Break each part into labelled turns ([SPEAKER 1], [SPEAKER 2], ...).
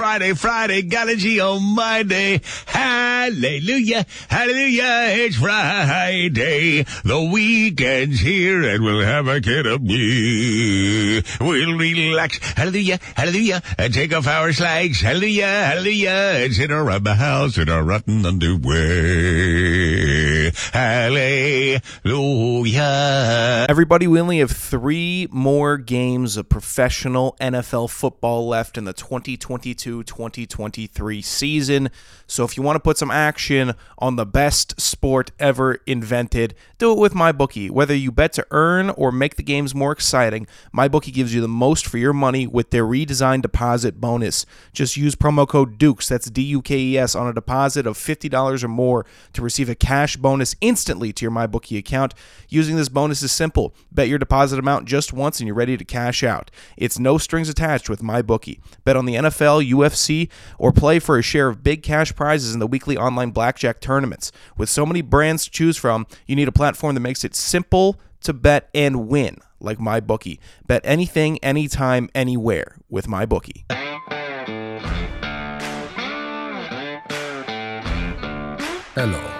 [SPEAKER 1] Friday, Friday, gotta G on oh my day. Hallelujah, hallelujah, it's Friday. The weekend's here and we'll have a kid of me. We'll relax, hallelujah, hallelujah, and take off our slacks, hallelujah, hallelujah, and sit around the house in our rotten underwear. Hallelujah.
[SPEAKER 2] Everybody, we only have three more games of professional NFL football left in the 2022 2023 season. So if you want to put some action on the best sport ever invented, do it with MyBookie. Whether you bet to earn or make the games more exciting, MyBookie gives you the most for your money with their redesigned deposit bonus. Just use promo code DUKES, that's D U K E S, on a deposit of $50 or more to receive a cash bonus instantly to your MyBookie account. Using this bonus is simple. Bet your deposit amount just once and you're ready to cash out. It's no strings attached with MyBookie. Bet on the NFL, UFC, or play for a share of big cash prizes in the weekly online blackjack tournaments. With so many brands to choose from, you need a platform that makes it simple to bet and win, like MyBookie. Bet anything, anytime, anywhere with MyBookie.
[SPEAKER 3] Hello,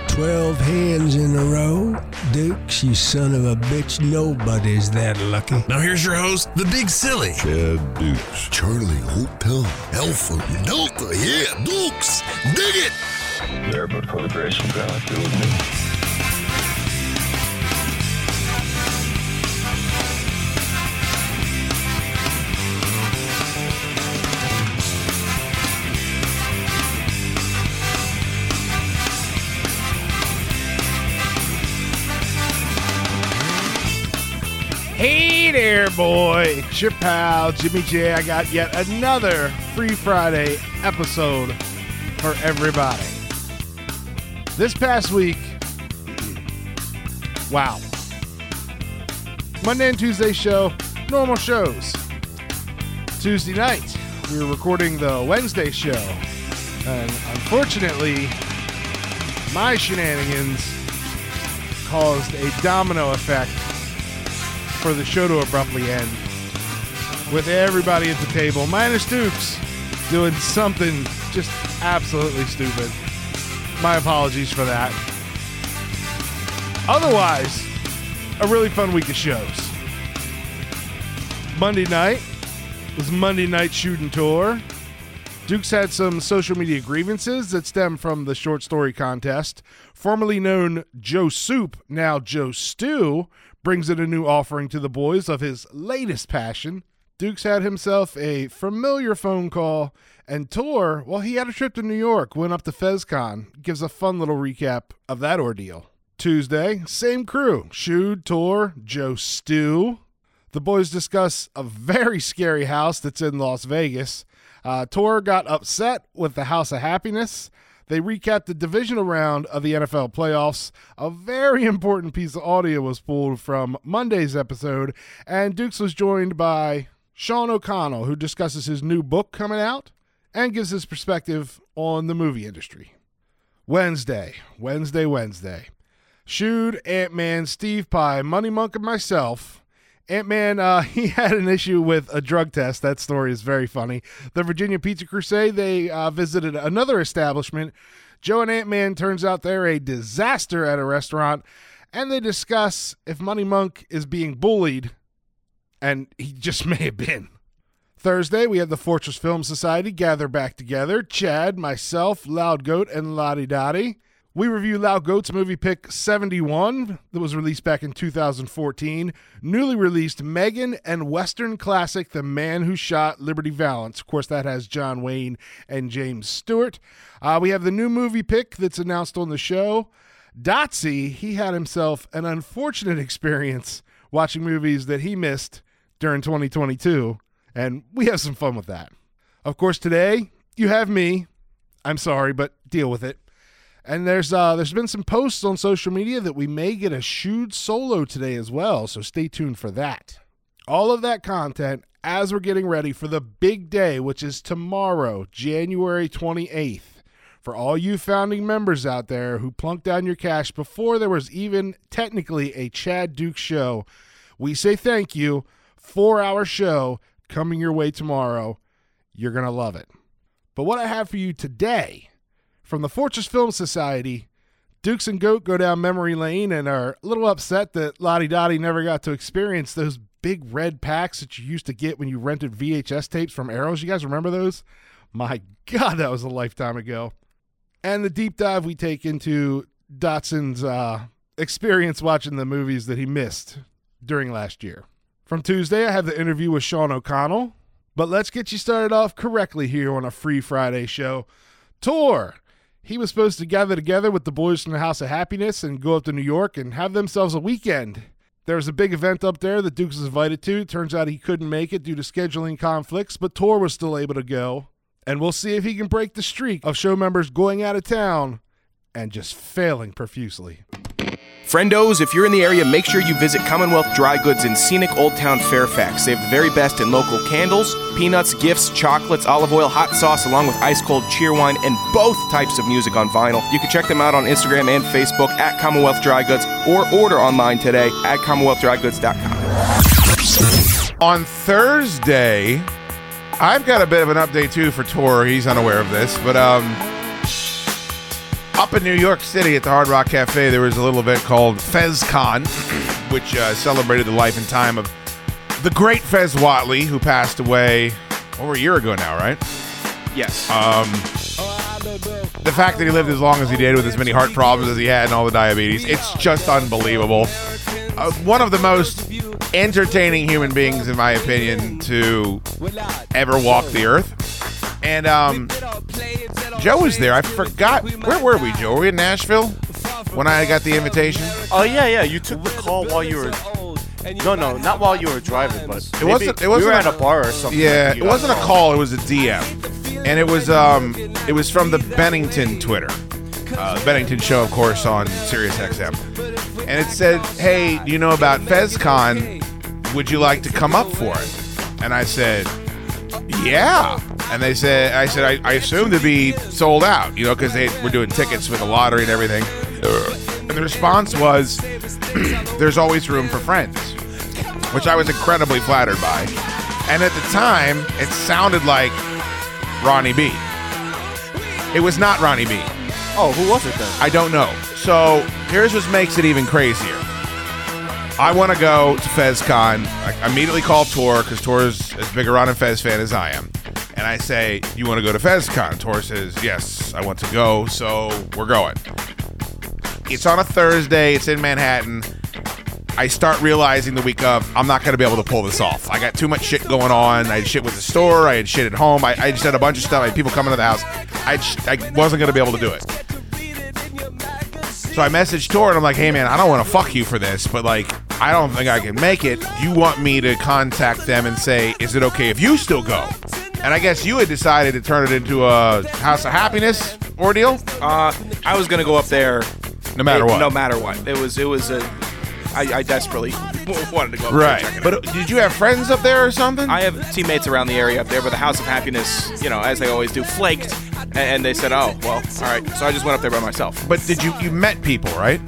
[SPEAKER 3] 12 hands in a row? Dukes, you son of a bitch, nobody's that lucky.
[SPEAKER 4] Now here's your host, the big silly.
[SPEAKER 5] Chad Dukes. Charlie Hotel Alpha Delta. Yeah, Dukes. Dig it.
[SPEAKER 6] There, but for the grace of God, do with me.
[SPEAKER 7] Hey there, boy. It's your pal, Jimmy J. I got yet another Free Friday episode for everybody. This past week, wow. Monday and Tuesday show, normal shows. Tuesday night, we were recording the Wednesday show. And unfortunately, my shenanigans caused a domino effect for the show to abruptly end with everybody at the table, minus Dukes, doing something just absolutely stupid. My apologies for that. Otherwise, a really fun week of shows. Monday night was Monday Night Shooting Tour. Dukes had some social media grievances that stem from the short story contest. Formerly known Joe Soup, now Joe Stew, brings in a new offering to the boys of his latest passion. Dukes had himself a familiar phone call and Tor. Well, he had a trip to New York, went up to FezCon. Gives a fun little recap of that ordeal. Tuesday, same crew. Shoot, Tor, Joe Stew. The boys discuss a very scary house that's in Las Vegas. Uh, Tor got upset with the House of Happiness. They recapped the divisional round of the NFL playoffs. A very important piece of audio was pulled from Monday's episode, and Dukes was joined by Sean O'Connell, who discusses his new book coming out and gives his perspective on the movie industry. Wednesday, Wednesday, Wednesday. Shoot, Ant Man, Steve Pye, Money Monk, and myself. Ant Man, uh, he had an issue with a drug test. That story is very funny. The Virginia Pizza Crusade, they uh, visited another establishment. Joe and Ant Man turns out they're a disaster at a restaurant, and they discuss if Money Monk is being bullied, and he just may have been. Thursday, we had the Fortress Film Society gather back together. Chad, myself, Loud Goat, and Lottie Dottie. We review Loud Goat's movie pick 71 that was released back in 2014. Newly released Megan and Western classic The Man Who Shot Liberty Valance. Of course, that has John Wayne and James Stewart. Uh, we have the new movie pick that's announced on the show. Dotsy, he had himself an unfortunate experience watching movies that he missed during 2022, and we have some fun with that. Of course, today you have me. I'm sorry, but deal with it. And there's uh, there's been some posts on social media that we may get a shoot solo today as well, so stay tuned for that. All of that content as we're getting ready for the big day, which is tomorrow, January 28th. For all you founding members out there who plunked down your cash before there was even technically a Chad Duke show, we say thank you. Four hour show coming your way tomorrow. You're going to love it. But what I have for you today from the Fortress Film Society, Dukes and Goat go down memory lane and are a little upset that Lottie Dottie never got to experience those big red packs that you used to get when you rented VHS tapes from Erol's. You guys remember those? My God, that was a lifetime ago. And the deep dive we take into Dotson's uh, experience watching the movies that he missed during last year. From Tuesday, I have the interview with Sean O'Connell. But let's get you started off correctly here on a Free Friday show. Tor. He was supposed to gather together with the boys from the House of Happiness and go up to New York and have themselves a weekend. There was a big event up there that Dukes was invited to. Turns out he couldn't make it due to scheduling conflicts, but Tor was still able to go. And we'll see if he can break the streak of show members going out of town and just failing profusely.
[SPEAKER 2] Friendos, if you're in the area, make sure you visit Commonwealth Dry Goods in scenic Old Town Fairfax. They have the very best in local candles, peanuts, gifts, chocolates, olive oil, hot sauce, along with ice cold cheer wine and both types of music on vinyl. You can check them out on Instagram and Facebook at Commonwealth Dry Goods or order online today at CommonwealthDryGoods.com.
[SPEAKER 8] On Thursday, I've got a bit of an update too for Tor. He's unaware of this, but um, up in New York City at the Hard Rock Cafe, there was a little event called FezCon, which uh, celebrated the life and time of the great Fez Whatley, who passed away over a year ago now, right?
[SPEAKER 2] Yes.
[SPEAKER 8] Um, the fact that he lived as long as he did with as many heart problems as he had and all the diabetes, it's just unbelievable. Uh, one of the most entertaining human beings, in my opinion, to ever walk the earth. And um, Joe was there. I forgot. Where were we, Joe? Were we in Nashville when I got the invitation?
[SPEAKER 9] Oh yeah, yeah. You took the call while you were. No, no, not while you were driving, but
[SPEAKER 8] It wasn't. It wasn't
[SPEAKER 9] we were at a bar or something.
[SPEAKER 8] Yeah, it wasn't a call. It was a DM, and it was um, it was from the Bennington Twitter, uh, Bennington show, of course, on Sirius XM, and it said, "Hey, do you know about FezCon? Would you like to come up for it?" And I said, "Yeah." And they said, "I said I, I assumed to be sold out, you know, because they were doing tickets with the lottery and everything." And the response was, "There's always room for friends." which I was incredibly flattered by. And at the time, it sounded like Ronnie B. It was not Ronnie B.
[SPEAKER 9] Oh, who was it then?
[SPEAKER 8] I don't know. So here's what makes it even crazier. I want to go to FezCon. I immediately call Tor because Tor is as big a Ron and Fez fan as I am. And I say, You want to go to FezCon? Tor says, Yes, I want to go. So we're going. It's on a Thursday. It's in Manhattan. I start realizing the week of I'm not going to be able to pull this off. I got too much shit going on. I had shit with the store. I had shit at home. I, I just had a bunch of stuff. I had people coming to the house. I, just, I wasn't going to be able to do it. So I messaged Tor and I'm like, hey man, I don't want to fuck you for this, but like, I don't think I can make it. Do you want me to contact them and say, is it okay if you still go? And I guess you had decided to turn it into a House of Happiness ordeal,
[SPEAKER 2] Uh, I was gonna go up there
[SPEAKER 8] no matter what.
[SPEAKER 2] No matter what. It was. It was a. I, I desperately wanted to go up there and
[SPEAKER 8] right.
[SPEAKER 2] check it
[SPEAKER 8] But
[SPEAKER 2] out.
[SPEAKER 8] did you have friends up there or something?
[SPEAKER 2] I have teammates around the area up there, but the House of Happiness, you know, as they always do, flaked, and, and they said, "Oh, well, all right." So I just went up there by myself.
[SPEAKER 8] but did you you met people right?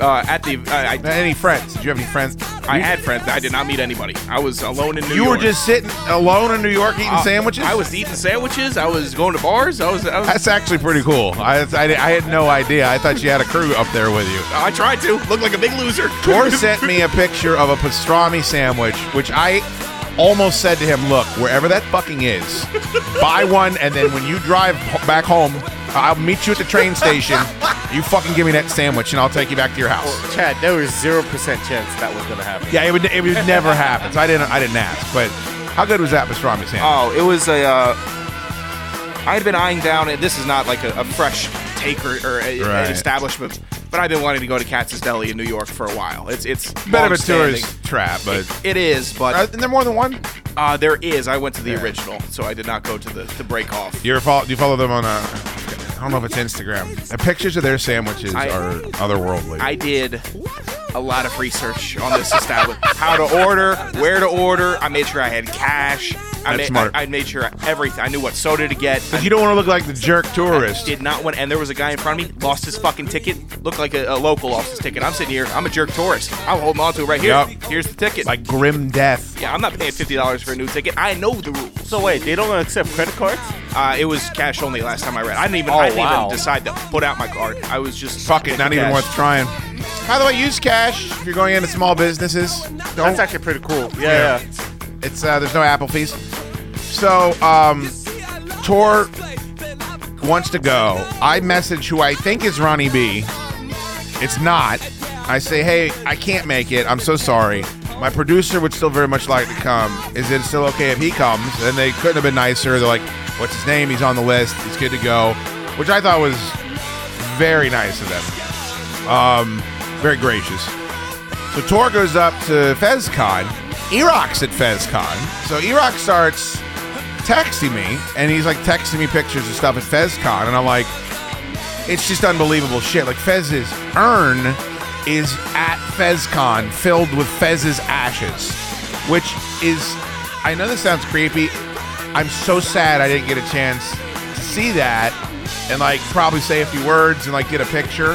[SPEAKER 2] Uh, at the, uh, I,
[SPEAKER 8] Any friends? Did you have any friends?
[SPEAKER 2] I had friends. I did not meet anybody. I was alone in New York.
[SPEAKER 8] You were just sitting alone in New York eating
[SPEAKER 2] Uh,
[SPEAKER 8] sandwiches.
[SPEAKER 2] I was eating sandwiches. I was going to bars. I was. I, was,
[SPEAKER 8] That's actually pretty cool. I, I, I had no idea. I thought you had a crew up there with you.
[SPEAKER 2] I tried to look like a big loser.
[SPEAKER 8] Tor sent me a picture of a pastrami sandwich, which I almost said to him, "Look, wherever that fucking is, buy one, and then when you drive h- back home, I'll meet you at the train station. You fucking give me that sandwich, and I'll take you back to your house."
[SPEAKER 9] Chad, there was zero percent chance that was gonna happen.
[SPEAKER 8] Yeah, it would. It would never happen. So I didn't. I didn't ask. But how good was that pastrami sandwich?
[SPEAKER 2] Oh, it was a. Uh, I had been eyeing down, and this is not like a, a fresh take or, or a,
[SPEAKER 8] Right.
[SPEAKER 2] an establishment, but I've been wanting to go to Katz's Deli in New York for a while. It's it's
[SPEAKER 8] Bit of a tourist trap, but
[SPEAKER 2] It is,
[SPEAKER 8] uh,
[SPEAKER 2] but
[SPEAKER 8] isn't there more than one?
[SPEAKER 2] uh, there is. I went to the
[SPEAKER 8] Yeah.
[SPEAKER 2] original, so I did not go to the to break off.
[SPEAKER 8] You follow? Do you follow them on a? I don't know if it's Instagram. The pictures of their sandwiches
[SPEAKER 2] I-
[SPEAKER 8] are otherworldly.
[SPEAKER 2] I did a lot of research on this establishment. How to order, where to order. I made sure I had cash. I
[SPEAKER 8] That's
[SPEAKER 2] made,
[SPEAKER 8] smart.
[SPEAKER 2] I, I made sure everything. I knew what soda to get.
[SPEAKER 8] But you don't want to look like the jerk tourist.
[SPEAKER 2] Did not want, and there was a guy in front of me, lost his fucking ticket. Looked like a, a local lost his ticket. I'm sitting here, I'm a jerk tourist. I'm holding on to it right here.
[SPEAKER 8] Yup.
[SPEAKER 2] Here's the ticket.
[SPEAKER 8] Like grim death.
[SPEAKER 2] yeah, I'm not paying fifty dollars for a new ticket. I know the rules.
[SPEAKER 9] So wait, they don't accept credit cards?
[SPEAKER 2] Uh, it was cash only last time I read. I didn't even.
[SPEAKER 9] Oh,
[SPEAKER 2] I didn't
[SPEAKER 9] wow.
[SPEAKER 2] even decide to put out my card. I was just
[SPEAKER 8] Fuck it, not even worth trying. By the way, use cash if you're going into small businesses. Don't.
[SPEAKER 9] That's actually pretty cool. Yeah, yeah.
[SPEAKER 8] It's uh, there's no Apple fees. So, um, Tor wants to go. I message who I think is Ronnie B. It's not. I say, hey, I can't make it. I'm so sorry. My producer would still very much like to come. Is it still okay if he comes? And they couldn't have been nicer. They're like, what's his name? He's on the list. He's good to go, which I thought was very nice of them. Um, very gracious. So Tor goes up to FezCon. E-Rock's at FezCon. So E-Rock's starts texting me, and he's like texting me pictures of stuff at FezCon, and I'm like, it's just unbelievable shit. Like Fez's urn is at FezCon filled with Fez's ashes, which is, I know this sounds creepy. I'm so sad I didn't get a chance see that and like probably say a few words and like get a picture.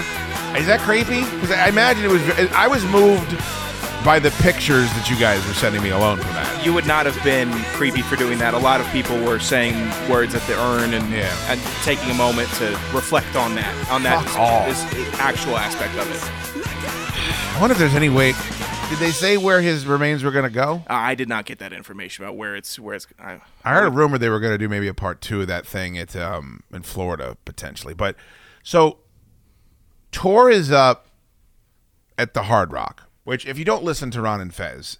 [SPEAKER 8] Is that creepy? Because I imagine it was. I was moved by the pictures that you guys were sending me alone for that.
[SPEAKER 2] You would not have been creepy for doing that. A lot of people were saying words at the urn and
[SPEAKER 8] Yeah.
[SPEAKER 2] and taking a moment to reflect on that on that
[SPEAKER 8] off.
[SPEAKER 2] this actual aspect of it.
[SPEAKER 8] I wonder if there's any way. Did they say where his remains were going to go?
[SPEAKER 2] Uh, I did not get that information about where it's where it's. I,
[SPEAKER 8] I heard a rumor they were going to do maybe a part two of that thing at um, in Florida potentially. But so Tor is up at the Hard Rock, which if you don't listen to Ron and Fez,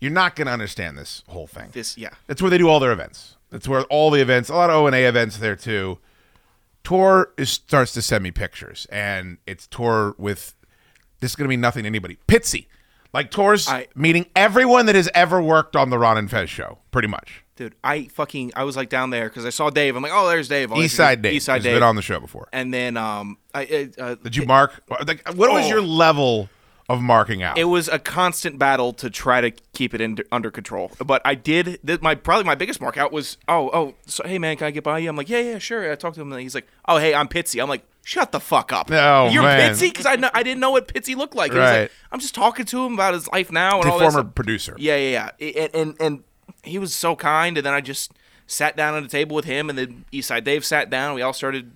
[SPEAKER 8] you're not going to understand this whole thing.
[SPEAKER 2] this yeah.
[SPEAKER 8] That's where they do all their events. That's where all the events, a lot of O and A events there too. Tor is, starts to send me pictures, and it's Tor with this is going to mean nothing to anybody. Pitsy, like Tor's
[SPEAKER 2] I-
[SPEAKER 8] meeting everyone that has ever worked on the Ron and Fez show, pretty much.
[SPEAKER 2] Dude, I fucking I was like down there because I saw Dave. I'm like, oh, there's Dave. I'll
[SPEAKER 8] East Side Dave
[SPEAKER 2] East Side
[SPEAKER 8] has
[SPEAKER 2] Dave.
[SPEAKER 8] been on the show before.
[SPEAKER 2] and then um, I uh, uh,
[SPEAKER 8] Did you mark? Like, what was
[SPEAKER 2] Oh.
[SPEAKER 8] your level of marking out?
[SPEAKER 2] It was a constant battle to try to keep it in, under control. But I did. Th- my probably my biggest mark out was oh oh so, hey man can I get by you? I'm like yeah yeah sure. I talked to him and he's like oh hey I'm Pitsy. I'm like shut the fuck up.
[SPEAKER 8] Oh,
[SPEAKER 2] you're
[SPEAKER 8] man.
[SPEAKER 2] Pitsy because I know, I didn't know what Pitsy looked like. And
[SPEAKER 8] Right.
[SPEAKER 2] like, I'm just talking to him about his life now and
[SPEAKER 8] the
[SPEAKER 2] all that
[SPEAKER 8] former
[SPEAKER 2] stuff.
[SPEAKER 8] producer.
[SPEAKER 2] Yeah yeah yeah. And, and and he was so kind. And then I just sat down at a table with him and then Eastside Dave sat down. We all started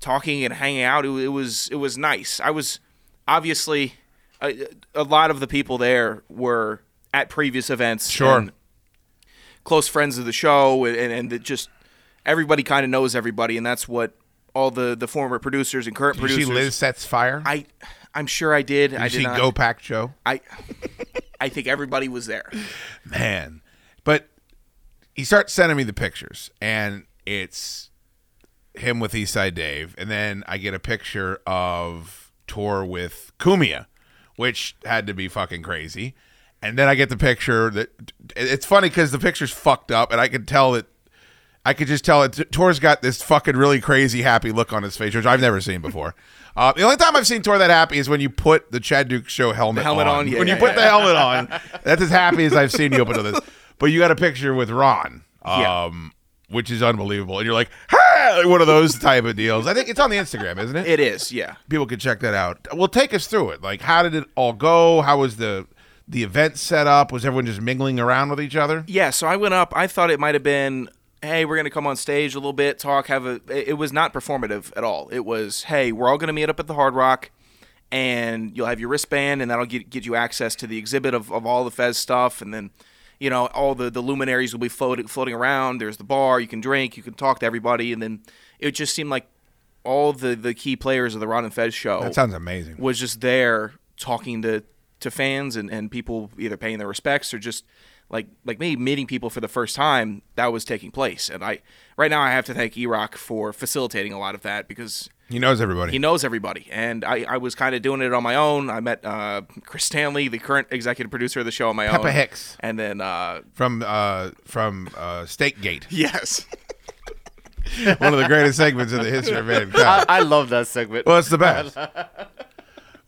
[SPEAKER 2] talking and hanging out. It, wa- it was it was nice. I was obviously a, a lot of the people there were at previous events.
[SPEAKER 8] Sure.
[SPEAKER 2] and close friends of the show, and and, and just everybody kind of knows everybody, and that's what all the the former producers and current producers.
[SPEAKER 8] Did you
[SPEAKER 2] producers.
[SPEAKER 8] see Liz sets fire?
[SPEAKER 2] I I'm sure I did.
[SPEAKER 8] Did
[SPEAKER 2] I
[SPEAKER 8] you
[SPEAKER 2] did
[SPEAKER 8] see
[SPEAKER 2] not.
[SPEAKER 8] Go Pack Joe?
[SPEAKER 2] I I think everybody was there.
[SPEAKER 8] man. But he starts sending me the pictures, and it's him with Eastside Dave, and then I get a picture of Tor with Cumia, which had to be fucking crazy. And then I get the picture that it's funny because the picture's fucked up, and I can tell that I could just tell it. Tor's got this fucking really crazy happy look on his face, which I've never seen before. Uh, the only time I've seen Tor that happy is when you put the Chad Duke Show helmet,
[SPEAKER 2] helmet on, yeah,
[SPEAKER 8] when you
[SPEAKER 2] yeah,
[SPEAKER 8] put
[SPEAKER 2] yeah.
[SPEAKER 8] the helmet on, that's as happy as I've seen you up until this. But you got a picture with Ron, um,
[SPEAKER 2] Yeah.
[SPEAKER 8] which is unbelievable, and you're like, "Hey!" like one of those type of deals. I think it's on the Instagram, isn't it?
[SPEAKER 2] It is, yeah.
[SPEAKER 8] People can check that out. Well, take us through it. Like, how did it all go? How was the the event set up? Was everyone just mingling around with each other?
[SPEAKER 2] Yeah, so I went up. I thought it might have been, hey, we're gonna come on stage a little bit, talk, have a. It was not performative at all. It was, hey, we're all gonna meet up at the Hard Rock, and you'll have your wristband, and that'll get get you access to the exhibit of, of all the Fez stuff, and then, you know, all the the luminaries will be floating floating around. There's the bar, you can drink, you can talk to everybody, and then it just seemed like all the the key players of the Ron and Fez show
[SPEAKER 8] That sounds amazing.
[SPEAKER 2] was just there talking to to fans and, and people either paying their respects or just like like me meeting people for the first time that was taking place and i right now i have to thank erock for facilitating a lot of that because
[SPEAKER 8] He knows everybody.
[SPEAKER 2] he knows everybody and i, I was kind of doing it on my own i met uh, chris stanley the current executive producer of the show on my
[SPEAKER 8] Pepper
[SPEAKER 2] own
[SPEAKER 8] Hicks.
[SPEAKER 2] and then uh,
[SPEAKER 8] from uh, from uh, Steak Gate,
[SPEAKER 2] yes
[SPEAKER 8] one of the greatest segments in the history of mankind.
[SPEAKER 9] I, I love that segment.
[SPEAKER 8] Well, it's the best. Well,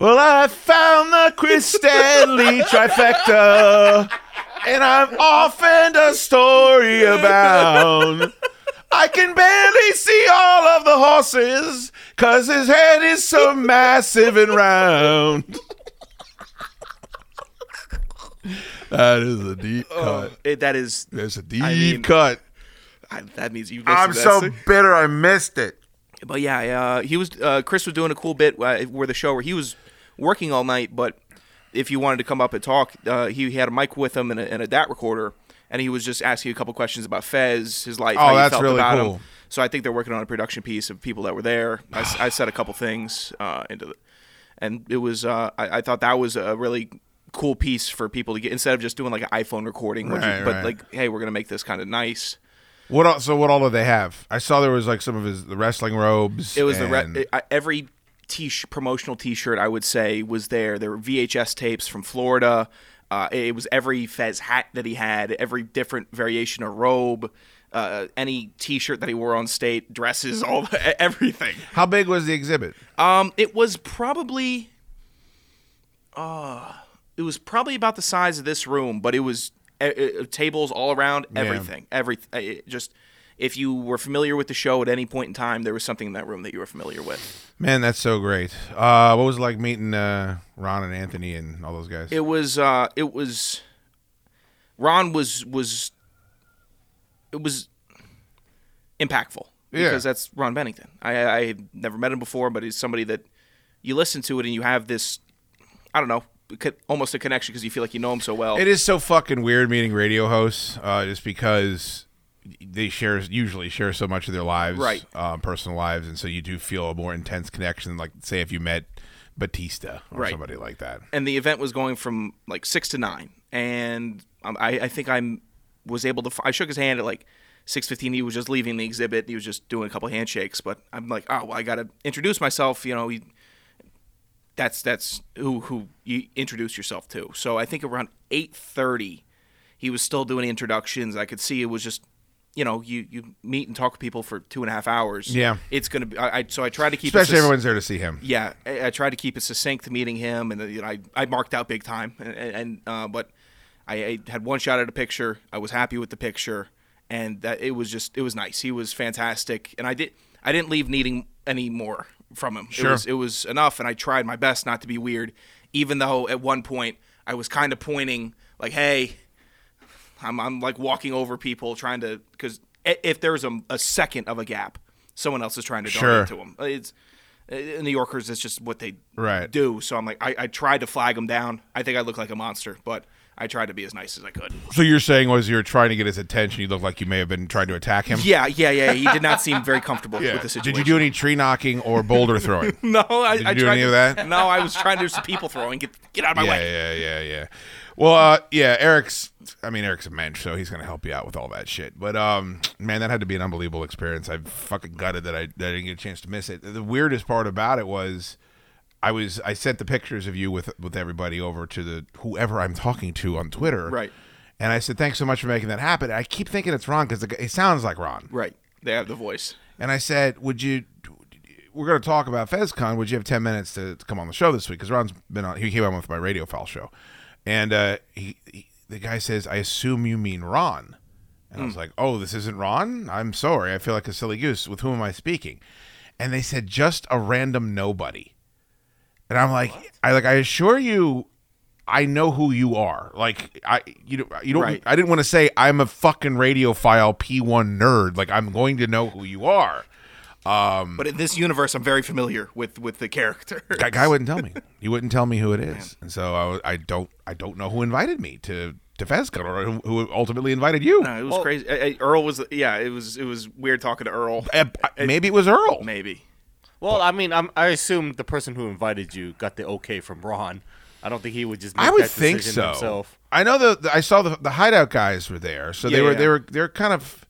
[SPEAKER 8] Well, I found the Chris Stanley trifecta, and I'm off and a story about. I can barely see all of the horses, cause his head is so massive and round. that is a deep cut.
[SPEAKER 2] It, that is.
[SPEAKER 8] That's a deep
[SPEAKER 2] I mean,
[SPEAKER 8] cut.
[SPEAKER 2] I, that means you.
[SPEAKER 8] I'm so bitter I missed it.
[SPEAKER 2] But yeah, uh, he was. Uh, Chris was doing a cool bit uh, where the show where he was working all night, but if you wanted to come up and talk, uh, he, he had a mic with him and a, and a DAT recorder, and he was just asking a couple questions about Fez, his life,
[SPEAKER 8] Oh,
[SPEAKER 2] how you
[SPEAKER 8] that's really
[SPEAKER 2] about
[SPEAKER 8] cool.
[SPEAKER 2] him. So I think they're working on a production piece of people that were there. I said a couple things uh, into the, and it was. Uh, I, I thought that was a really cool piece for people to get instead of just doing like an iPhone recording, which
[SPEAKER 8] Right,
[SPEAKER 2] but
[SPEAKER 8] right.
[SPEAKER 2] like, hey, we're gonna make this kind of nice.
[SPEAKER 8] What all, so what all did they have? I saw there was like some of his the wrestling robes.
[SPEAKER 2] It was the re- every t promotional T-shirt I would say was there. There were VHS tapes from Florida. Uh, it was every Fez hat that he had, every different variation of robe, uh, any T-shirt that he wore on state, dresses, all the, everything.
[SPEAKER 8] How big was the exhibit?
[SPEAKER 2] Um, it was probably, uh, it was probably about the size of this room, but it was uh, uh, tables all around,
[SPEAKER 8] Yeah.
[SPEAKER 2] everything, everything. It just if you were familiar with the show at any point in time, there was something in that room that you were familiar with.
[SPEAKER 8] Man, that's so great. Uh, what was it like meeting uh, Ron and Anthony and all those guys?
[SPEAKER 2] It was, uh, it was. Ron was was. It was impactful
[SPEAKER 8] Yeah.
[SPEAKER 2] because that's Ron Bennington. I I had never met him before, but he's somebody that you listen to it and you have this, I don't know, almost a connection because you feel like you know him so well.
[SPEAKER 8] It is so fucking weird meeting radio hosts, uh, just because they share usually share so much of their lives,
[SPEAKER 2] Right.
[SPEAKER 8] uh, personal lives, and so you do feel a more intense connection. Like, say, if you met Batista or
[SPEAKER 2] Right.
[SPEAKER 8] somebody like that.
[SPEAKER 2] and the event was going from like six to nine, and um, I, I think I'm was able to. f- I shook his hand at like six fifteen. He was just leaving the exhibit. He was just doing a couple handshakes, but I'm like, oh, well, I got to introduce myself. You know, he, that's that's who who you introduce yourself to. So I think around eight thirty, he was still doing introductions. I could see it was just. You know, you, you meet and talk with people for two and a half hours.
[SPEAKER 8] Yeah.
[SPEAKER 2] it's gonna be. I, I so I try to keep it
[SPEAKER 8] Especially
[SPEAKER 2] sus-
[SPEAKER 8] everyone's there to see him.
[SPEAKER 2] yeah, I, I tried to keep it succinct meeting him, and you know, I I marked out big time, and, and uh, but I, I had one shot at a picture. I was happy with the picture, and that it was just it was nice. He was fantastic, and I did I didn't leave needing any more from him.
[SPEAKER 8] Sure.
[SPEAKER 2] It was it was enough, and I tried my best not to be weird, even though at one point I was kind of pointing like, hey. I'm, I'm like walking over people trying to because if there's a, a second of a gap, someone else is trying to donate
[SPEAKER 8] Sure.
[SPEAKER 2] to them. It's uh, New Yorkers. It's just what they
[SPEAKER 8] Right.
[SPEAKER 2] do. So I'm like, I, I tried to flag him down. I think I look like a monster, but I tried to be as nice as I could.
[SPEAKER 8] So you're saying was you're trying to get his attention? You look like you may have been trying to attack him.
[SPEAKER 2] Yeah, yeah, yeah. He did not seem very comfortable
[SPEAKER 8] Yeah.
[SPEAKER 2] with the situation.
[SPEAKER 8] Did you do any tree knocking or boulder throwing?
[SPEAKER 2] No, I,
[SPEAKER 8] Did
[SPEAKER 2] I
[SPEAKER 8] you do
[SPEAKER 2] tried
[SPEAKER 8] any
[SPEAKER 2] to-
[SPEAKER 8] of that?
[SPEAKER 2] No, I was trying to do some people throwing. Get get out of my
[SPEAKER 8] yeah,
[SPEAKER 2] way.
[SPEAKER 8] yeah, yeah, yeah. Well, uh, yeah, E-Rock's. I mean, E-Rock's a mensch, so he's gonna help you out with all that shit. But um, man, that had to be an unbelievable experience. I'm fucking gutted that I, that I didn't get a chance to miss it. The weirdest part about it was, I was I sent the pictures of you with with everybody over to the whoever I'm talking to on Twitter,
[SPEAKER 2] Right.
[SPEAKER 8] And I said, thanks so much for making that happen. I keep thinking it's Ron because it sounds like Ron.
[SPEAKER 2] Right. They have the voice.
[SPEAKER 8] And I said, would you? We're going to talk about FezCon. Would you have ten minutes to, to come on the show this week? Because Ron's been on. He came on with my radio file show, and uh, he, he the guy says, "I assume you mean Ron." And I was like, "Oh, this isn't Ron. I'm sorry. I feel like a silly goose. With whom am I speaking?" And they said, "Just a random nobody." And I'm like, "I like. I assure you." I know who you are. Like I, you don't, you don't.
[SPEAKER 2] Right.
[SPEAKER 8] I didn't want to say I'm a fucking radiophile P1 nerd. Like I'm going to know who you are. Um,
[SPEAKER 2] But in this universe, I'm very familiar with with the character.
[SPEAKER 8] That guy wouldn't tell me. He wouldn't tell me who it is, and so I, I don't I don't know who invited me to to FezCon or who, who ultimately invited you.
[SPEAKER 2] No, it was crazy. Uh, uh, Earl was yeah. It was it was weird talking to Earl.
[SPEAKER 8] Uh, maybe it was Earl.
[SPEAKER 2] Maybe.
[SPEAKER 9] Well, I mean, I'm, I assume the person who invited you got the okay from Ron. I don't think he would just make
[SPEAKER 8] I would
[SPEAKER 9] that
[SPEAKER 8] think so.
[SPEAKER 9] himself.
[SPEAKER 8] I know the, the- I saw the the hideout guys were there, so they were
[SPEAKER 9] yeah.
[SPEAKER 8] they were they're kind of.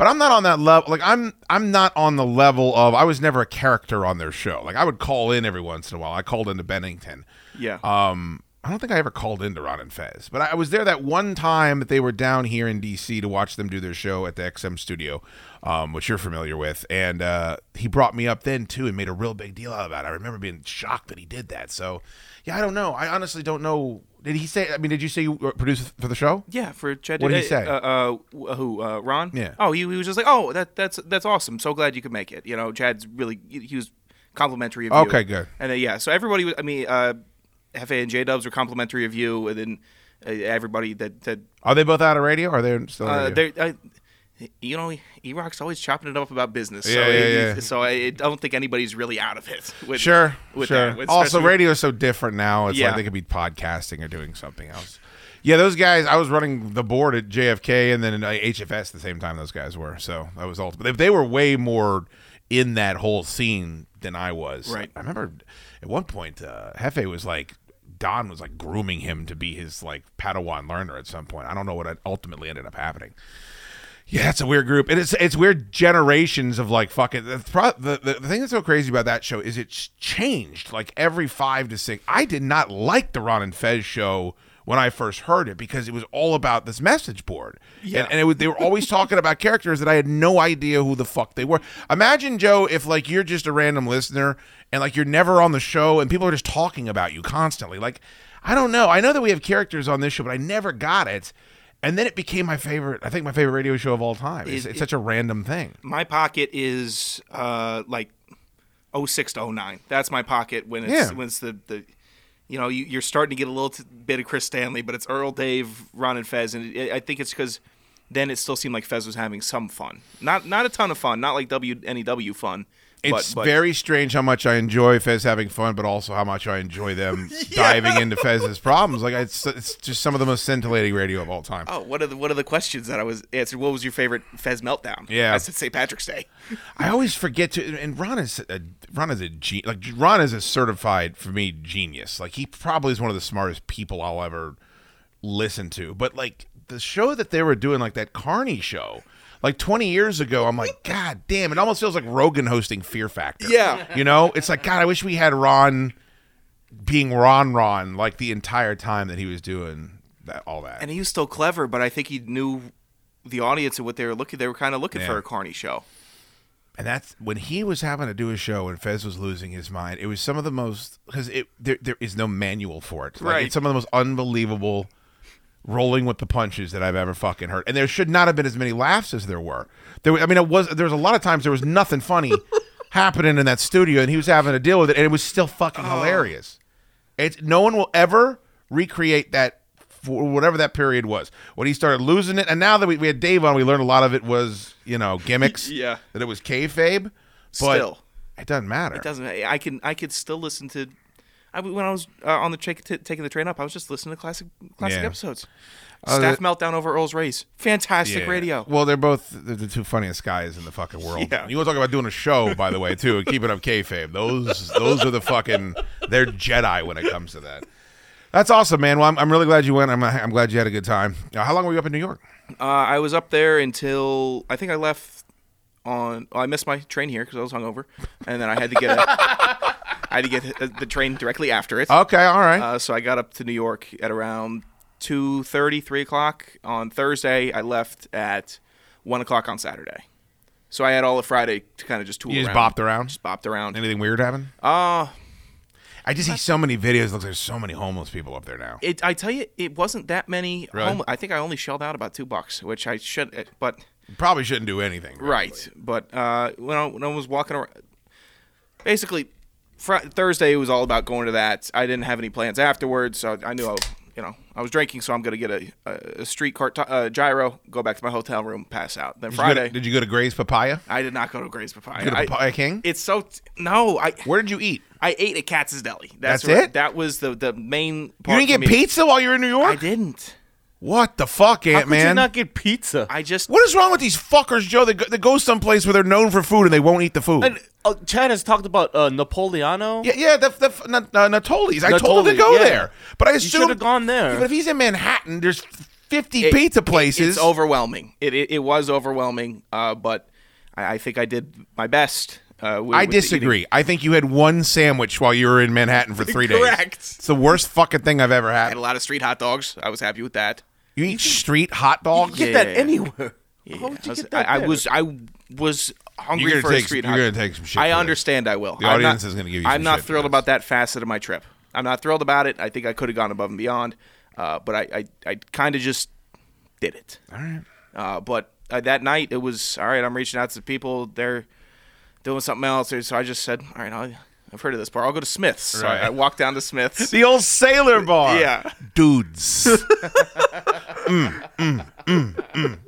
[SPEAKER 8] But I'm not on that level. Like I'm I'm not on the level of I was never a character on their show. Like I would call in every once in a while. I called into Bennington.
[SPEAKER 2] Yeah.
[SPEAKER 8] Um, I don't think I ever called into Ron and Fez, but I was there that one time that they were down here in DC to watch them do their show at the XM studio, um, which you're familiar with. And uh, he brought me up then too and made a real big deal out about it. I remember being shocked that he did that. So, yeah, I don't know. I honestly don't know. Did he say? I mean, did you say you produced for the show?
[SPEAKER 2] Yeah, for Chad.
[SPEAKER 8] What did he
[SPEAKER 2] uh,
[SPEAKER 8] say?
[SPEAKER 2] Uh, uh, who? Uh, Ron?
[SPEAKER 8] Yeah.
[SPEAKER 2] Oh, he, he was just like, oh, that that's that's awesome. So glad you could make it. You know, Chad's really he was complimentary of you.
[SPEAKER 8] Okay, good.
[SPEAKER 2] And uh, yeah, so everybody, was- I mean, uh, Hefe and J Dubs were complimentary of you, and then uh, everybody that that
[SPEAKER 8] Are they both out of radio? Or are they still?
[SPEAKER 2] uh,
[SPEAKER 8] radio?
[SPEAKER 2] You know, E Rock's always chopping it up about business. So,
[SPEAKER 8] Yeah, yeah,
[SPEAKER 2] he-
[SPEAKER 8] yeah.
[SPEAKER 2] so I, don't think anybody's really out of it. With,
[SPEAKER 8] sure,
[SPEAKER 2] with
[SPEAKER 8] sure.
[SPEAKER 2] That,
[SPEAKER 8] also, radio is so different now. It's
[SPEAKER 2] Yeah.
[SPEAKER 8] like they could be podcasting or doing something else. Yeah, those guys. I was running the board at JFK and then in uh, HFS at the same time. Those guys were so that was ultimate. They, they were way more in that whole scene than I was.
[SPEAKER 2] Right.
[SPEAKER 8] I remember at one point, uh, Hefe was like. Don was like grooming him to be his like Padawan learner at some point. I don't know what ultimately ended up happening. Yeah, it's a weird group, and it's it's weird generations of like fucking. The, the, the thing that's so crazy about that show is it's changed like every five to six. I did not like the Ron and Fez show when I first heard it because it was all about this message board,
[SPEAKER 2] Yeah.
[SPEAKER 8] and, and it was, they were always talking about characters that I had no idea who the fuck they were. Imagine Joe if like you're just a random listener and like you're never on the show and people are just talking about you constantly. Like I don't know. I know that we have characters on this show, but I never got it. And then it became my favorite. I think my favorite radio show of all time. It's,
[SPEAKER 2] It-
[SPEAKER 8] it's such a random thing.
[SPEAKER 2] my pocket is uh like 06 to 09 that's my pocket when it's
[SPEAKER 8] Yeah.
[SPEAKER 2] when it's the the you know you, you're starting to get a little t- bit of chris stanley but it's earl dave ron and fez and it, i think it's because then it still seemed like fez was having some fun not not a ton of fun not like wnew fun
[SPEAKER 8] It's
[SPEAKER 2] but, but
[SPEAKER 8] very strange how much I enjoy Fez having fun, but also how much I enjoy them diving into Fez's problems. Like it's, it's just some of the most scintillating radio of all time.
[SPEAKER 2] oh what are the what are the questions that i was answered what was your favorite fez meltdown
[SPEAKER 8] Yeah.
[SPEAKER 2] i said st patrick's day
[SPEAKER 8] I always forget to. And Ron is a, Ron is a ge- like Ron is a certified for me genius. Like he probably is one of the smartest people I'll ever listen to. But like the show that they were doing, like that Carney show, like 20 years ago, I'm like, God damn! It almost feels like Rogan hosting Fear Factor.
[SPEAKER 2] Yeah.
[SPEAKER 8] you know, it's like God. I wish we had Ron being Ron Ron like the entire time that he was doing that all that.
[SPEAKER 2] and he was still clever but i think he knew the audience and what they were looking they were kind of looking
[SPEAKER 8] Yeah.
[SPEAKER 2] for a carney show
[SPEAKER 8] And that's when he was having to do a show and Fez was losing his mind. It was some of the most because it there there is no manual for it. Like,
[SPEAKER 2] Right.
[SPEAKER 8] It's some of the most unbelievable rolling with the punches that I've ever fucking heard. And there should not have been as many laughs as there were. There, I mean, it was there was a lot of times there was nothing funny happening in that studio, and he was having to deal with it, and it was still fucking oh. hilarious. It's no one will ever recreate that for whatever that period was when he started losing it. And now that we, we had Dave on, we learned a lot of it was you know gimmicks.
[SPEAKER 2] Yeah.
[SPEAKER 8] that it was kayfabe. But
[SPEAKER 2] Still.
[SPEAKER 8] it doesn't matter.
[SPEAKER 2] It doesn't. I can. I could still listen to. I when I was uh, on the tra- t- taking the train up, I was just listening to classic classic
[SPEAKER 8] Yeah.
[SPEAKER 2] episodes.
[SPEAKER 8] Uh,
[SPEAKER 2] Staff
[SPEAKER 8] that-
[SPEAKER 2] meltdown over Earl's Race. Fantastic
[SPEAKER 8] Yeah.
[SPEAKER 2] radio.
[SPEAKER 8] Well, they're both they're the two funniest guys in the fucking world.
[SPEAKER 2] Yeah.
[SPEAKER 8] You want to talk about doing a show, by the way, too, and keeping up kayfabe. Those those are the fucking they're Jedi when it comes to that. That's awesome, man. Well, I'm, I'm really glad you went. I'm, I'm glad you had a good time. Uh, how long were you up in New York?
[SPEAKER 2] Uh, I was up there until I think I left on. Well, I missed my train here because I was hungover, and then I had to get. A, I had to get the- the train directly after it.
[SPEAKER 8] Okay, all right.
[SPEAKER 2] Uh, so I got up to New York at around 2.30, 3 o'clock on Thursday. I left at 1 o'clock on Saturday. So I had all of Friday to kind of just tool
[SPEAKER 8] You just
[SPEAKER 2] around.
[SPEAKER 8] bopped around.
[SPEAKER 2] Just bopped around.
[SPEAKER 8] Anything weird happen?
[SPEAKER 2] Uh,
[SPEAKER 8] I just see so many videos. It looks like there's so many homeless people up there now.
[SPEAKER 2] it, I tell you, it wasn't that many.
[SPEAKER 8] Really?
[SPEAKER 2] home- I think I only shelled out about two bucks, which I should. uh, But
[SPEAKER 8] Probably shouldn't do anything.
[SPEAKER 2] right, but uh, when I when I was walking around, basically, fr- Thursday was all about going to that. I didn't have any plans afterwards, so I knew I, was- you know, I was drinking, so I'm gonna get a, a, a street cart t- uh, gyro, go back to my hotel room, pass out. Then
[SPEAKER 8] Did you, to,
[SPEAKER 2] Friday,
[SPEAKER 8] did you go to Gray's Papaya?
[SPEAKER 2] I did not go to Gray's Papaya.
[SPEAKER 8] To
[SPEAKER 2] I-
[SPEAKER 8] Papaya King?
[SPEAKER 2] It's so t- no. I
[SPEAKER 8] Where did you eat?
[SPEAKER 2] I ate at Katz's Deli.
[SPEAKER 8] That's
[SPEAKER 2] where-
[SPEAKER 8] it?
[SPEAKER 2] That was the the main.
[SPEAKER 8] You didn't get pizza while you were in New York?
[SPEAKER 2] I didn't.
[SPEAKER 8] What the fuck,
[SPEAKER 9] How
[SPEAKER 8] Ant
[SPEAKER 9] could you not get pizza?
[SPEAKER 2] I just.
[SPEAKER 8] What is wrong with these fuckers, Joe? They go, they go someplace where they're known for food and they won't eat the food.
[SPEAKER 9] And uh, Chad has talked about uh, Napoleano.
[SPEAKER 8] yeah, yeah, the, the N- uh, Natoli's. I told him to go
[SPEAKER 9] yeah.
[SPEAKER 8] there, but I
[SPEAKER 9] You
[SPEAKER 8] assumed
[SPEAKER 9] should have gone there.
[SPEAKER 8] But if he's in Manhattan, there's 50
[SPEAKER 2] it-
[SPEAKER 8] pizza
[SPEAKER 2] it-
[SPEAKER 8] places.
[SPEAKER 2] it's overwhelming. It, it it was overwhelming. Uh, but I, I think I did my best. Uh, with-
[SPEAKER 8] I
[SPEAKER 2] with the
[SPEAKER 8] disagree. I think you had one sandwich while you were in Manhattan for three days.
[SPEAKER 2] Correct.
[SPEAKER 8] It's the worst fucking thing I've ever
[SPEAKER 2] I had
[SPEAKER 8] had.
[SPEAKER 2] a lot of street hot dogs. I was happy with that.
[SPEAKER 8] You eat street hot dogs?
[SPEAKER 9] Get that anywhere.
[SPEAKER 2] Yeah,
[SPEAKER 9] How would you
[SPEAKER 2] I was,
[SPEAKER 9] get that
[SPEAKER 2] I, I
[SPEAKER 9] there?
[SPEAKER 2] was I was hungry
[SPEAKER 8] You're gonna
[SPEAKER 2] for a
[SPEAKER 8] take-
[SPEAKER 2] street
[SPEAKER 8] you're
[SPEAKER 2] hot.
[SPEAKER 8] gonna take some shit
[SPEAKER 2] I
[SPEAKER 8] for this.
[SPEAKER 2] understand. I will.
[SPEAKER 8] The
[SPEAKER 2] I'm
[SPEAKER 8] audience
[SPEAKER 2] not-
[SPEAKER 8] is gonna give you
[SPEAKER 2] I'm
[SPEAKER 8] some
[SPEAKER 2] not
[SPEAKER 8] shit for
[SPEAKER 2] thrilled
[SPEAKER 8] this.
[SPEAKER 2] about that facet of my trip. I'm not thrilled about it. I think I could have gone above and beyond, uh, but I I, I kind of just did it.
[SPEAKER 8] All right.
[SPEAKER 2] Uh, but uh, that night it was all right. I'm reaching out to people. They're doing something else. So I just said, all right, I'll, I've heard of this bar. I'll go to Smith's. So I,
[SPEAKER 8] Right.
[SPEAKER 2] I walked down to Smith's.
[SPEAKER 8] The old sailor bar.
[SPEAKER 2] Yeah.
[SPEAKER 8] Dudes. Mm, mm, mm, mm.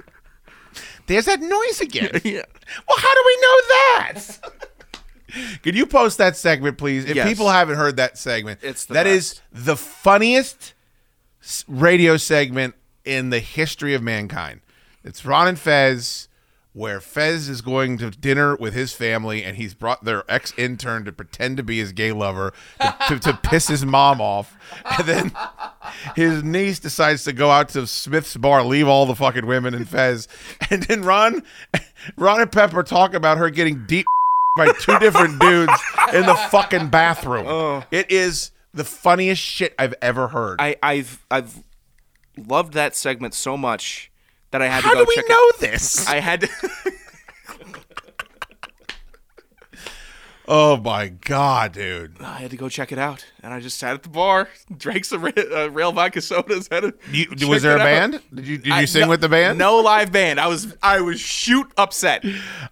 [SPEAKER 8] There's that noise again.
[SPEAKER 2] yeah.
[SPEAKER 8] Well, how do we know that? Could you post that segment, please? If
[SPEAKER 2] Yes.
[SPEAKER 8] people haven't heard that segment,
[SPEAKER 2] It's the
[SPEAKER 8] that is the funniest s- radio segment in the history of mankind. It's Ron and Fez, where Fez is going to dinner with his family, and he's brought their ex intern to pretend to be his gay lover to, to, to piss his mom off, and then his niece decides to go out to Smith's bar, leave all the fucking women and Fez, and then Ron, Ron and Pepper talk about her getting deep by two different dudes in the fucking bathroom. Oh. It is the funniest shit I've ever heard.
[SPEAKER 2] I, I've I've loved that segment so much that I had
[SPEAKER 8] How
[SPEAKER 2] to go
[SPEAKER 8] do we
[SPEAKER 2] check
[SPEAKER 8] know
[SPEAKER 2] it.
[SPEAKER 8] this?
[SPEAKER 2] I had to.
[SPEAKER 8] oh my god, dude!
[SPEAKER 2] I had to go check it out, and I just sat at the bar, drank some uh, rail vodka sodas. Had to
[SPEAKER 8] You, was there a
[SPEAKER 2] out.
[SPEAKER 8] band? Did you did you
[SPEAKER 2] I-
[SPEAKER 8] sing
[SPEAKER 2] no-
[SPEAKER 8] with the band?
[SPEAKER 2] No live band. I was I was shoot upset.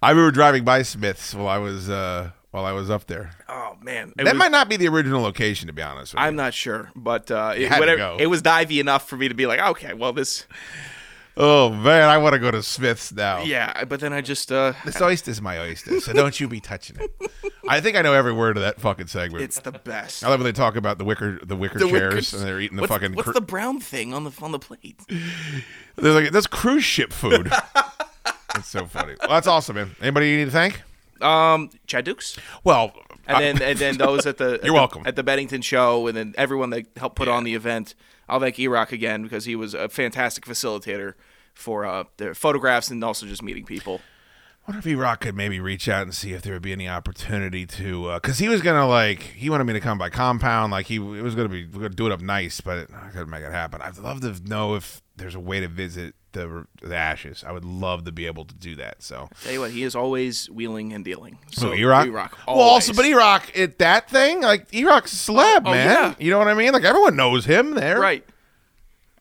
[SPEAKER 8] I remember driving by Smiths while I was uh, while I was up there.
[SPEAKER 2] Oh man, It
[SPEAKER 8] that
[SPEAKER 2] was-
[SPEAKER 8] might not be the original location, to be honest. With
[SPEAKER 2] I'm not sure, but uh, it, whatever, it was divey enough for me to be like, okay, well this,
[SPEAKER 8] you. Oh man, I want to go to Smiths now.
[SPEAKER 2] yeah. But then I just uh,
[SPEAKER 8] This oyster's my oyster, so don't you be touching it. I think I know every word of that fucking segment.
[SPEAKER 2] it's the best.
[SPEAKER 8] I love when they talk about the wicker the wicker
[SPEAKER 2] The
[SPEAKER 8] chairs
[SPEAKER 2] wicked-
[SPEAKER 8] and they're eating the
[SPEAKER 2] what's,
[SPEAKER 8] fucking.
[SPEAKER 2] What's
[SPEAKER 8] cru-
[SPEAKER 2] the brown thing on the on the plate?
[SPEAKER 8] They're like that's cruise ship food. that's so funny. Well, that's awesome, man. Anybody you need to thank?
[SPEAKER 2] Um, Chad Dukes.
[SPEAKER 8] Well,
[SPEAKER 2] and
[SPEAKER 8] I-
[SPEAKER 2] then and then those at the at
[SPEAKER 8] You're
[SPEAKER 2] the-
[SPEAKER 8] welcome.
[SPEAKER 2] at the Bennington show, and then everyone that helped put on the event. I'll thank Erock again because he was a fantastic facilitator for uh, the photographs and also just meeting people.
[SPEAKER 8] I wonder if E-Rock could maybe reach out and see if there would be any opportunity to, because he was gonna like he wanted me to come by compound, like he it was gonna be we're gonna do it up nice, but I couldn't make it happen. I'd love to know if there's a way to visit the the ashes. I would love to be able to do that. So.
[SPEAKER 2] Tell you what, he is always wheeling and dealing. So
[SPEAKER 8] E-Rock?
[SPEAKER 2] E-Rock,
[SPEAKER 8] well, also, but E-Rock, at that thing, like E-Rock's a celeb,
[SPEAKER 2] Oh,
[SPEAKER 8] man.
[SPEAKER 2] yeah.
[SPEAKER 8] You know what I mean? Like everyone knows him there,
[SPEAKER 2] right?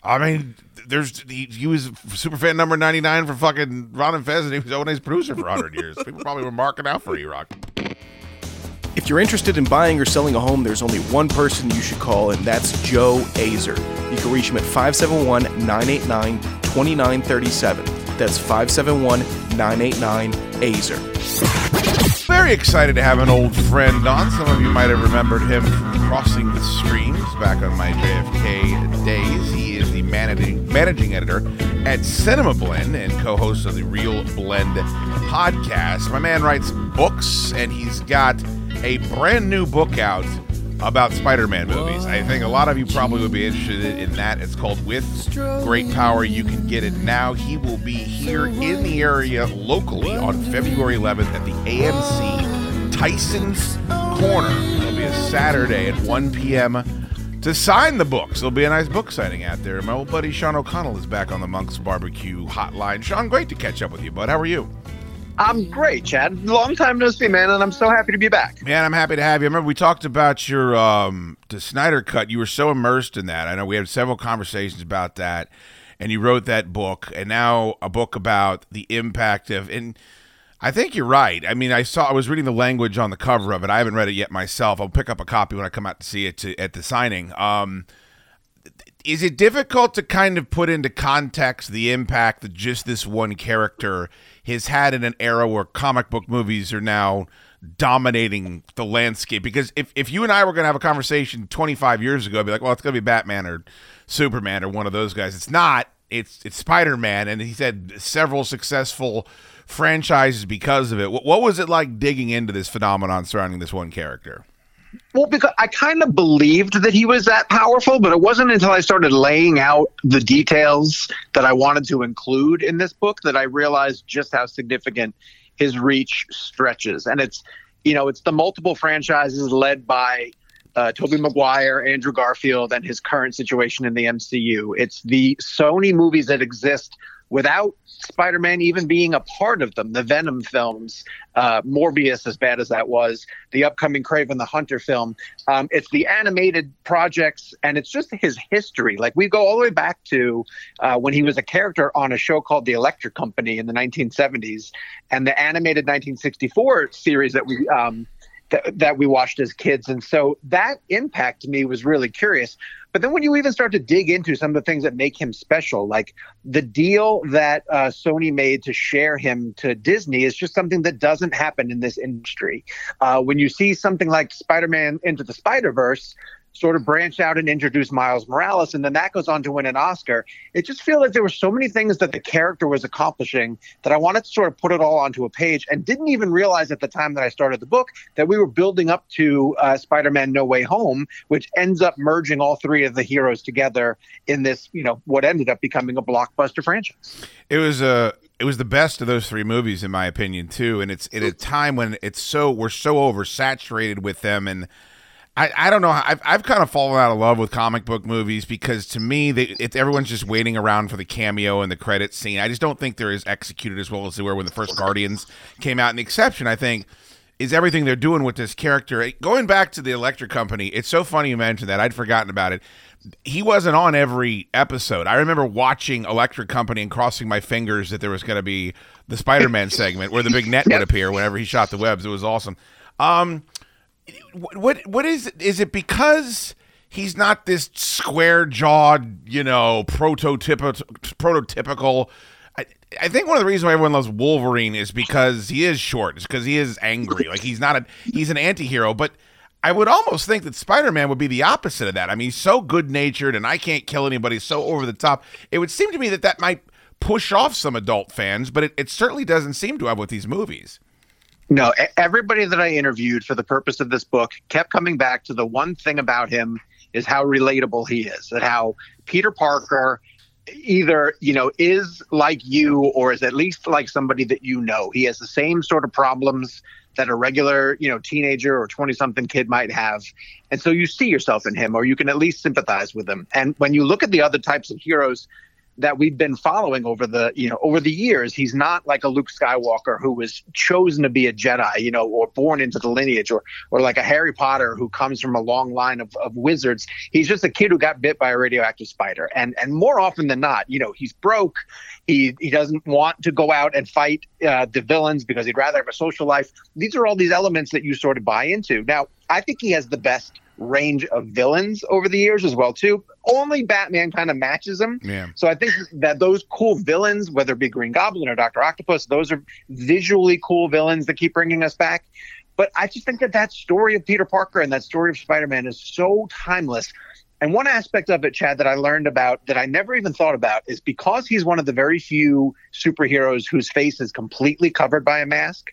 [SPEAKER 8] I mean, there's he, he was super fan number ninety nine for fucking Ron and Fez, and he was O&A's producer for hundred years. People probably were marking out for E-Rock.
[SPEAKER 2] If you're interested in buying or selling a home, there's only one person you should call, and that's Joe Azer. You can reach him at 571 989 2937. That's 571 989 Azer.
[SPEAKER 8] Very excited to have an old friend on. Some of you might have remembered him from crossing the streams back on my JFK days. He is the managing managing editor at Cinema Blend and co-host of the Real Blend podcast. My man writes books, and he's got a brand new book out about Spider-Man movies. I think a lot of you probably would be interested in that. It's called With Great Power You Can Get It Now. He will be here in the area locally on February 11th at the AMC Tyson's Corner. It'll be a Saturday at 1 p.m. to sign the books. There'll be a nice book signing out there. My old buddy Sean O'Connell is back on the Monk's Barbecue hotline. Sean, great to catch up with you, bud. How are you?
[SPEAKER 10] I'm great, Chad. Long time no see, man, and I'm so happy to be back.
[SPEAKER 8] Man, I'm happy to have you. I remember we talked about your um the Snyder cut. You were so immersed in that. I know we had several conversations about that, and you wrote that book, and now a book about the impact of and. I think you're right. I mean, I saw I was reading the language on the cover of it. I haven't read it yet myself. I'll pick up a copy when I come out to see it to, at the signing. Um, is it difficult to kind of put into context the impact that just this one character has had in an era where comic book movies are now dominating the landscape? Because if, if you and I were going to have a conversation 25 years ago, I'd be like, well, it's going to be Batman or Superman or one of those guys. It's not. It's it's Spider Man, and he's had several successful franchises because of it. What, what was it like digging into this phenomenon surrounding this one character?
[SPEAKER 10] Well, because I kind of believed that he was that powerful, but it wasn't until I started laying out the details that I wanted to include in this book that I realized just how significant his reach stretches. And it's you know, it's the multiple franchises led by uh, Tobey Maguire, Andrew Garfield, and his current situation in the MCU. It's the Sony movies that exist without Spider-Man even being a part of them. The Venom films, uh, Morbius, as bad as that was, the upcoming Kraven the Hunter film. Um, it's the animated projects, and it's just his history. Like we go all the way back to uh, when he was a character on a show called The Electric Company in the 1970s, and the animated 1964 series that we. Um, that we watched as kids. And so that impact to me was really curious. But then when you even start to dig into some of the things that make him special, like the deal that uh, Sony made to share him to Disney is just something that doesn't happen in this industry. Uh, when you see something like Spider Man Into the Spider Verse, sort of branch out and introduce Miles Morales, and then that goes on to win an Oscar. It just feels like there were so many things that the character was accomplishing that I wanted to sort of put it all onto a page, and didn't even realize at the time that I started the book that we were building up to uh, Spider-Man: No Way Home, which ends up merging all three of the heroes together in this, you know, what ended up becoming a blockbuster franchise.
[SPEAKER 8] It was a. it was the best of those three movies, in my opinion, too. And it's at a time when it's so we're so oversaturated with them, and I, I don't know. I've, I've kind of fallen out of love with comic book movies because to me, they, it, everyone's just waiting around for the cameo and the credit scene. I just don't think they're as executed as well as they were when the first Guardians came out. And the exception, I think, is everything they're doing with this character. Going back to the Electric Company, it's so funny you mentioned that. I'd forgotten about it. He wasn't on every episode. I remember watching Electric Company and crossing my fingers that there was going to be the Spider-Man segment where the big net would appear whenever he shot the webs. It was awesome. Um, what what is? Is it because he's not this square jawed, you know, prototypical prototypical? I, I think one of the reasons why everyone loves Wolverine is because he is short. It's because he is angry. Like he's not a he's an anti-hero, but I would almost think that Spider-Man would be the opposite of that. I mean, he's so good-natured and I can't kill anybody, so over the top. It would seem to me that that might push off some adult fans, but it, it certainly doesn't seem to have with these movies.
[SPEAKER 10] No, everybody that I interviewed for the purpose of this book kept coming back to the one thing about him is how relatable he is, and how Peter Parker either you know is like you or is at least like somebody that you know. He has the same sort of problems that a regular you know teenager or 20 something kid might have and so you see yourself in him or you can at least sympathize with him and when you look at the other types of heroes that we've been following over the you know over the years. He's not like a Luke Skywalker who was chosen to be a Jedi, you know, or born into the lineage, or or like a Harry Potter who comes from a long line of, of wizards. He's just a kid who got bit by a radioactive spider, and and more often than not, you know, he's broke. He he doesn't want to go out and fight uh, the villains because he'd rather have a social life. These are all these elements that you sort of buy into. Now, I think he has the best range of villains over the years as well too. Only Batman kind of matches him.
[SPEAKER 8] Yeah.
[SPEAKER 10] So I think that those cool villains, whether it be Green Goblin or Doctor Octopus, those are visually cool villains that keep bringing us back. But I just think that that story of Peter Parker and that story of Spider-Man is so timeless. And one aspect of it, Chad, that I learned about that I never even thought about is because he's one of the very few superheroes whose face is completely covered by a mask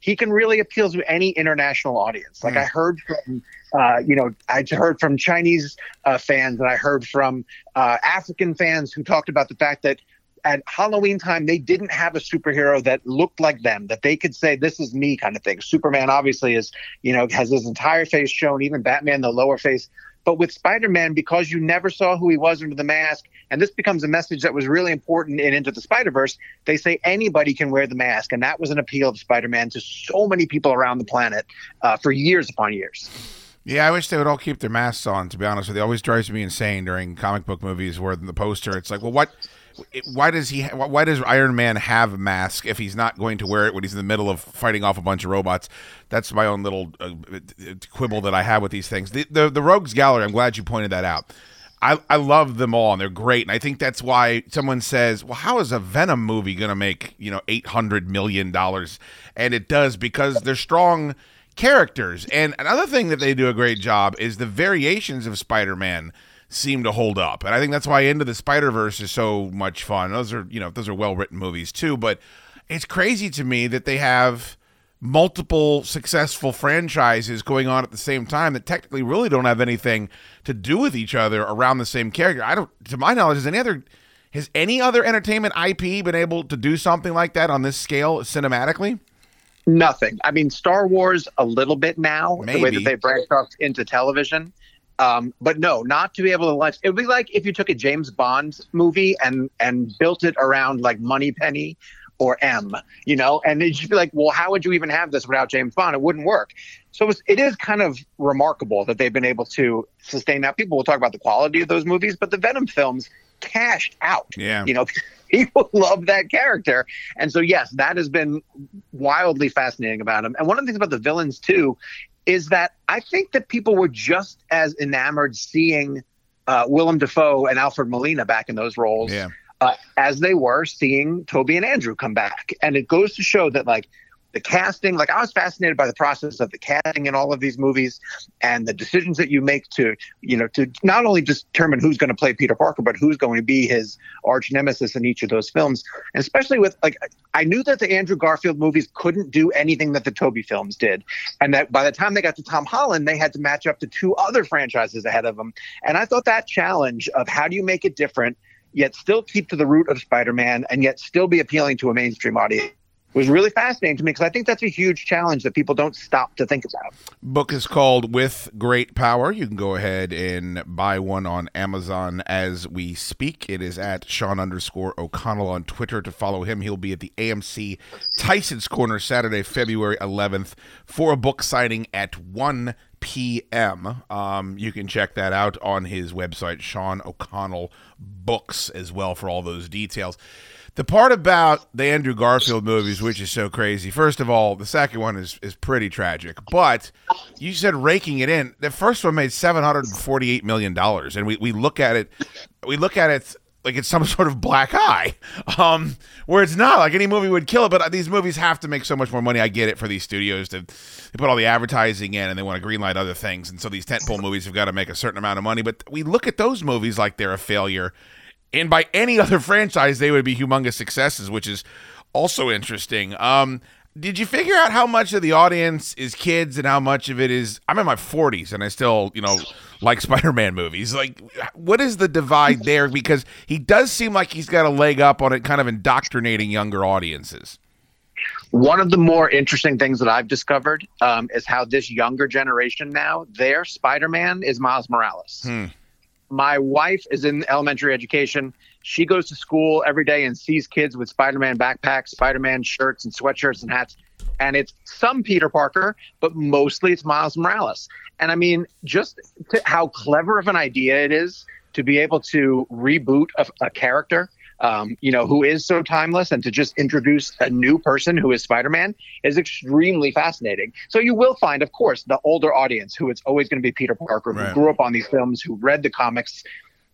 [SPEAKER 10] he can really appeal to any international audience. Like hmm. I heard from, uh, you know, I heard from Chinese uh, fans and I heard from uh, African fans who talked about the fact that at Halloween time they didn't have a superhero that looked like them that they could say this is me kind of thing. Superman obviously is, you know, has his entire face shown. Even Batman, the lower face. But with Spider Man, because you never saw who he was under the mask, and this becomes a message that was really important in Into the Spider Verse, they say anybody can wear the mask. And that was an appeal of Spider Man to so many people around the planet uh, for years upon years.
[SPEAKER 8] Yeah, I wish they would all keep their masks on. To be honest with you, it always drives me insane during comic book movies where in the poster it's like, well, what? Why does he? Why does Iron Man have a mask if he's not going to wear it when he's in the middle of fighting off a bunch of robots? That's my own little uh, quibble that I have with these things. The, the the Rogues Gallery. I'm glad you pointed that out. I, I love them all and they're great. And I think that's why someone says, well, how is a Venom movie going to make, you know, $800 million? And it does because they're strong characters. And another thing that they do a great job is the variations of Spider Man seem to hold up. And I think that's why Into the Spider Verse is so much fun. Those are, you know, those are well written movies too. But it's crazy to me that they have multiple successful franchises going on at the same time that technically really don't have anything to do with each other around the same character. I don't, to my knowledge, has any other has any other entertainment IP been able to do something like that on this scale cinematically?
[SPEAKER 10] Nothing. I mean, Star Wars a little bit now, the way that they branched off into television. Um, but no, not to be able to launch. It would be like if you took a James Bond movie and and built it around like Moneypenny or M, you know, and it'd just be like, well, how would you even have this without James Bond? It wouldn't work. So it's, it is kind of remarkable that they've been able to sustain that. People will talk about the quality of those movies, but the Venom films cashed out.
[SPEAKER 8] Yeah.
[SPEAKER 10] You know, people love that character. And so, yes, that has been wildly fascinating about him. And one of the things about the villains, too, is that I think that people were just as enamored seeing uh, Willem Dafoe and Alfred Molina back in those roles
[SPEAKER 8] Yeah.
[SPEAKER 10] uh, as they were seeing Tobey and Andrew come back. And it goes to show that, like, the casting, like, I was fascinated by the process of the casting in all of these movies and the decisions that you make to, you know, to not only determine who's going to play Peter Parker, but who's going to be his arch nemesis in each of those films. And especially with, like, I knew that the Andrew Garfield movies couldn't do anything that the Tobey films did. And that by the time they got to Tom Holland, they had to match up to two other franchises ahead of them. And I thought that challenge of how do you make it different, yet still keep to the root of Spider Man, and yet still be appealing to a mainstream audience was really fascinating to me because I think that's a huge challenge that people don't stop to think about.
[SPEAKER 8] Book is called With Great Power. You can go ahead and buy one on Amazon as we speak. It is at Sean underscore O'Connell on Twitter to follow him. He'll be at the AMC Tyson's Corner Saturday, February 11th for a book signing at 1 p.m. Um, you can check that out on his website, Sean O'Connell Books, as well for all those details. The part about the Andrew Garfield movies, which is so crazy, first of all, the second one is, is pretty tragic. But you said raking it in. The first one made seven hundred and forty eight million dollars, and we, we look at it, we look at it like it's some sort of black eye, um, where it's not like any movie would kill it. But these movies have to make so much more money. I get it for these studios to they put all the advertising in and they want to greenlight other things, and so these tentpole movies have got to make a certain amount of money. But we look at those movies like they're a failure. And by any other franchise, they would be humongous successes, which is also interesting. Um, did you figure out how much of the audience is kids and how much of it is? I'm in my 40s and I still, you know, like Spider-Man movies. Like, what is the divide there? Because he does seem like he's got a leg up on it, kind of indoctrinating younger audiences.
[SPEAKER 10] One of the more interesting things that I've discovered um, is how this younger generation now, their Spider Man is Miles Morales.
[SPEAKER 8] Hmm.
[SPEAKER 10] My wife is in elementary education. She goes to school every day and sees kids with Spider Man backpacks, Spider Man shirts, and sweatshirts and hats. And it's some Peter Parker, but mostly it's Miles Morales. And I mean, just how clever of an idea it is to be able to reboot a, a character um, you know, who is so timeless, and to just introduce a new person who is Spider-Man is extremely fascinating. So you will find, of course, the older audience who it's always going to be Peter Parker,
[SPEAKER 8] Right.
[SPEAKER 10] who grew up on these films, who read the comics.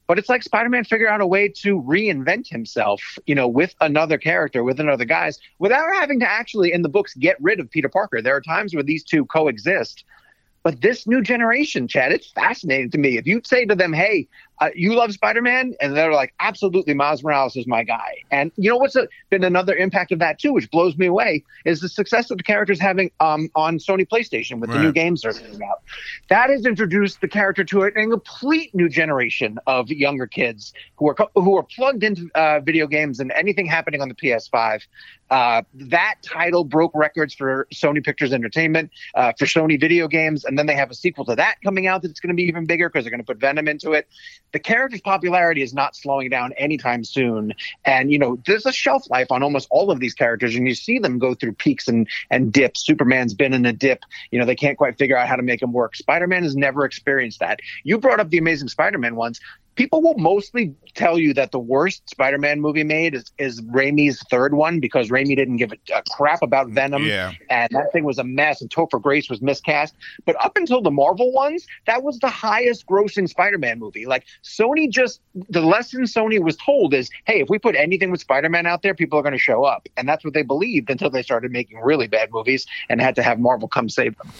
[SPEAKER 10] But it's like Spider-Man figured out a way to reinvent himself, you know, with another character, with another guys, without having to actually, in the books, get rid of Peter Parker. There are times where these two coexist. But this new generation, Chad, it's fascinating to me. If you say to them, "Hey, uh, you love Spider-Man," and they're like, "Absolutely, Miles Morales is my guy." And you know what's a, been another impact of that too, which blows me away, is the success that the characters having um, on Sony PlayStation with the new games they're coming out. That has introduced the character to a, a complete new generation of younger kids who are co- who are plugged into uh, video games and anything happening on the PS5. Uh, that title broke records for Sony Pictures Entertainment, uh, for Sony video games, and then they have a sequel to that coming out that's going to be even bigger because they're going to put Venom into it. The character's popularity is not slowing down anytime soon, and you know there's a shelf life on almost all of these characters, and you see them go through peaks and and dips. Superman's been in a dip. You know they can't quite figure out how to make him work. Spider-Man has never experienced that. You brought up the Amazing Spider-Man ones people will mostly tell you that the worst Spider-Man movie made is, is Raimi's third one because Raimi didn't give a, a crap about Venom.
[SPEAKER 8] Yeah.
[SPEAKER 10] And that thing was a mess and Topher Grace was miscast. But up until the Marvel ones, that was the highest grossing Spider-Man movie. Like Sony just, the lesson Sony was told is, hey, if we put anything with Spider-Man out there, people are going to show up. And that's what they believed until they started making really bad movies and had to have Marvel come save them.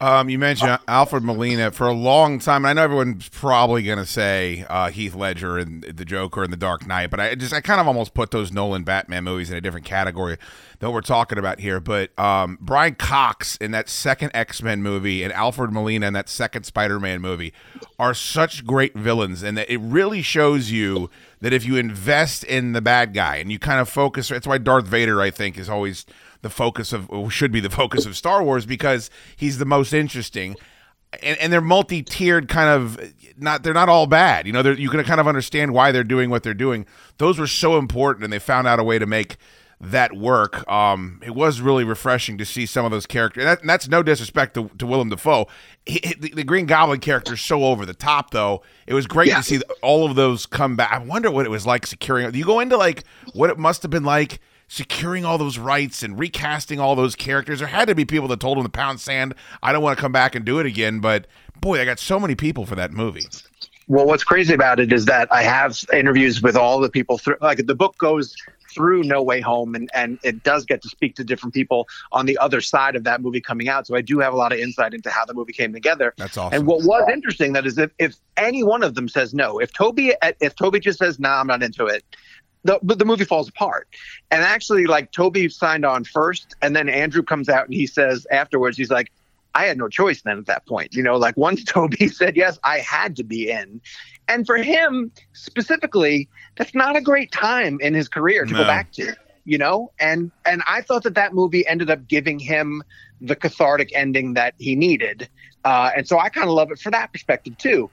[SPEAKER 8] Um, you mentioned Alfred Molina for a long time. And I know everyone's probably going to say uh, Heath Ledger and the Joker and the Dark Knight, but I just I kind of almost put those Nolan Batman movies in a different category than what we're talking about here. But um, Brian Cox in that second X Men movie and Alfred Molina in that second Spider Man movie are such great villains, and that it really shows you that if you invest in the bad guy and you kind of focus, it's why Darth Vader I think is always the focus of should be the focus of Star Wars because he's the most interesting. And, and they're multi-tiered kind of not they're not all bad you know you can kind of understand why they're doing what they're doing those were so important and they found out a way to make that work. Um, it was really refreshing to see some of those characters. And, that, and that's no disrespect to, to Willem Dafoe. He, he- the, the Green Goblin character is so over the top, though. It was great
[SPEAKER 10] Yeah.
[SPEAKER 8] to see all of those come back. I wonder what it was like securing. Do you go into like what it must have been like securing all those rights and recasting all those characters? There had to be people that told him to pound sand. I don't want to come back and do it again, but boy, I got so many people for that movie.
[SPEAKER 10] Well, what's crazy about it is that I have interviews with all the people through. Like the book goes through No Way Home, and and it does get to speak to different people on the other side of that movie coming out. So I do have a lot of insight into how the movie came together.
[SPEAKER 8] That's awesome.
[SPEAKER 10] And what was interesting that is if if any one of them says no, if Tobey if Tobey just says no, nah, I'm not into it. The, but the movie falls apart. And actually, like Tobey signed on first, and then Andrew comes out and he says afterwards, he's like, I had no choice then at that point. You know, like once Tobey said yes, I had to be in. And for him specifically, that's not a great time in his career to
[SPEAKER 8] No.
[SPEAKER 10] go back to. You know, and and I thought that that movie ended up giving him the cathartic ending that he needed, uh, and so I kind of love it for that perspective too.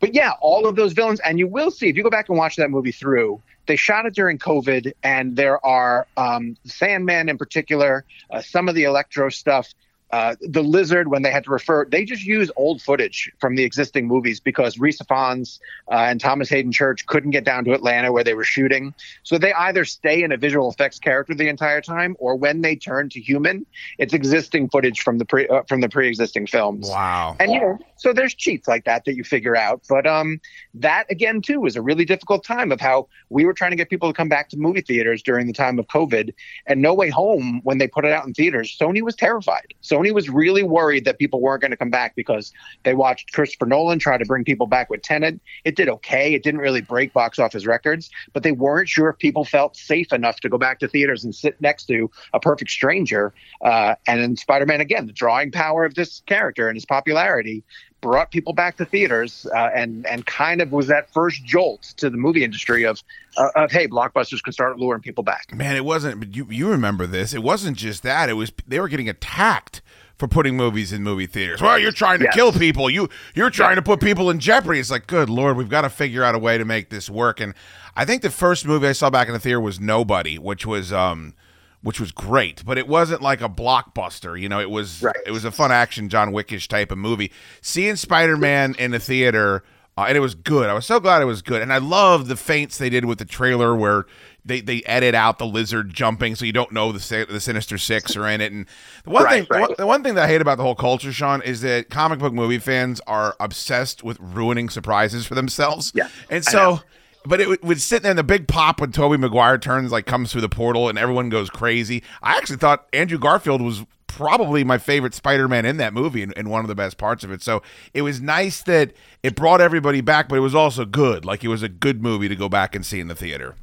[SPEAKER 10] But yeah, all of those villains, and you will see if you go back and watch that movie through. They shot it during COVID, and there are um, Sandman in particular, uh, some of the Electro stuff. Uh, the lizard when they had to refer they just use old footage from the existing movies because Rhys Ifans uh, and Thomas Haden Church couldn't get down to Atlanta where they were shooting. So they either stay in a visual effects character the entire time or when they turn to human it's existing footage from the pre uh, from the pre-existing films.
[SPEAKER 8] Wow.
[SPEAKER 10] and you know so there's cheats like that that you figure out. But um that again too was a really difficult time of how we were trying to get people to come back to movie theaters during the time of covid. And no way home when they put it out in theaters sony was terrified sony was really worried that people weren't going to come back because they watched christopher nolan try to bring people back with tenet. It did okay. It didn't really break box office records but they weren't sure if people felt safe enough to go back to theaters and sit next to a perfect stranger uh, and in spider-man again the drawing power of this character and his popularity brought people back to theaters uh, and and kind of was that first jolt to the movie industry of uh, of hey blockbusters can start luring people back
[SPEAKER 8] Man, it wasn't. But you you remember this? It wasn't just that. It was they were getting attacked for putting movies in movie theaters. Well, you're trying to
[SPEAKER 10] Yes.
[SPEAKER 8] kill people. You you're trying to put people in jeopardy. It's like, good lord, we've got to figure out a way to make this work. And I think the first movie I saw back in the theater was Nobody, which was um which was great, but it wasn't like a blockbuster. You know, it was it was a fun action John Wickish type of movie. Seeing Spider Man in the theater. Uh, and it was good. I was so glad it was good, and I love the feints they did with the trailer where they, they edit out the lizard jumping, so you don't know the the Sinister Six are in it. And the one
[SPEAKER 10] Right,
[SPEAKER 8] thing, the
[SPEAKER 10] right.
[SPEAKER 8] one- the one thing that I hate about the whole culture, Sean, is that comic book movie fans are obsessed with ruining surprises for themselves.
[SPEAKER 10] Yeah,
[SPEAKER 8] and so. But it would, sit there in the big pop when Tobey Maguire turns like comes through the portal and everyone goes crazy. I actually thought Andrew Garfield was probably my favorite Spider-Man in that movie and, and one of the best parts of it. So it was nice that it brought everybody back, but it was also good. Like it was a good movie to go back and see in the theater.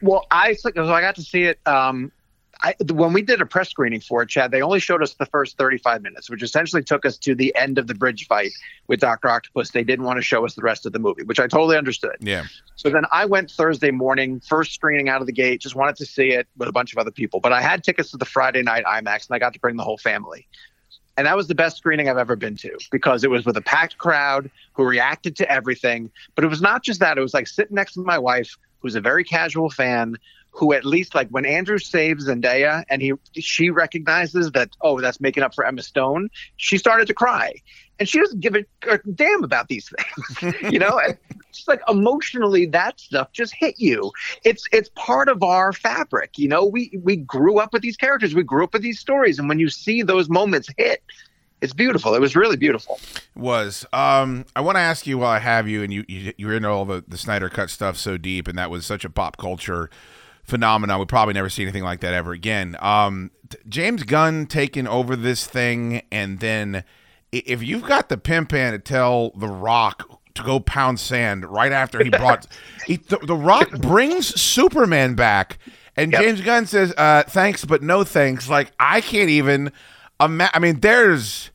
[SPEAKER 10] Well, I so I got to see it. Um, I, when we did a press screening for it, Chad, they only showed us the first 35 minutes, which essentially took us to the end of the bridge fight with Doctor Octopus. They didn't want to show us the rest of the movie, which I totally understood.
[SPEAKER 8] Yeah.
[SPEAKER 10] So then I went Thursday morning, first screening out of the gate, just wanted to see it with a bunch of other people. But I had tickets to the Friday night IMAX, and I got to bring the whole family. And that was the best screening I've ever been to because it was with a packed crowd who reacted to everything. But it was not just that, it was like sitting next to my wife, who's a very casual fan, who at least like when Andrew saves Zendaya and he she recognizes that, oh, that's making up for Emma Stone, she started to cry. And she doesn't give a, damn about these things. you know? Just like emotionally that stuff just hit you. It's it's part of our fabric. You know, we we grew up with these characters, we grew up with these stories, and when you see those moments hit, it's beautiful. It was really beautiful.
[SPEAKER 8] It was. Um, I want to ask you while I have you, and you, you you're into all the the Snyder Cut stuff so deep, and that was such a pop culture phenomenon. We probably never see anything like that ever again. Um, t- James Gunn taking over this thing, and then if you've got the pimp hand to tell The Rock to go pound sand right after he brought he, the, the Rock brings Superman back, and James Gunn says, uh, "Thanks, but no thanks." Like I can't even. Ima- I mean, there's.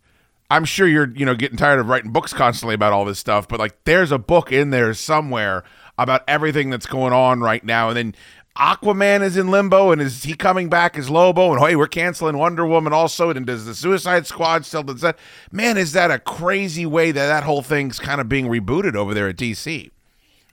[SPEAKER 8] I'm sure you're, you know, getting tired of writing books constantly about all this stuff, but like there's a book in there somewhere about everything that's going on right now. And then Aquaman is in limbo, and is he coming back as Lobo? And hey, we're canceling Wonder Woman also. And does the Suicide Squad still? Does that man? Is that a crazy way that that whole thing's kind of being rebooted over there at DC?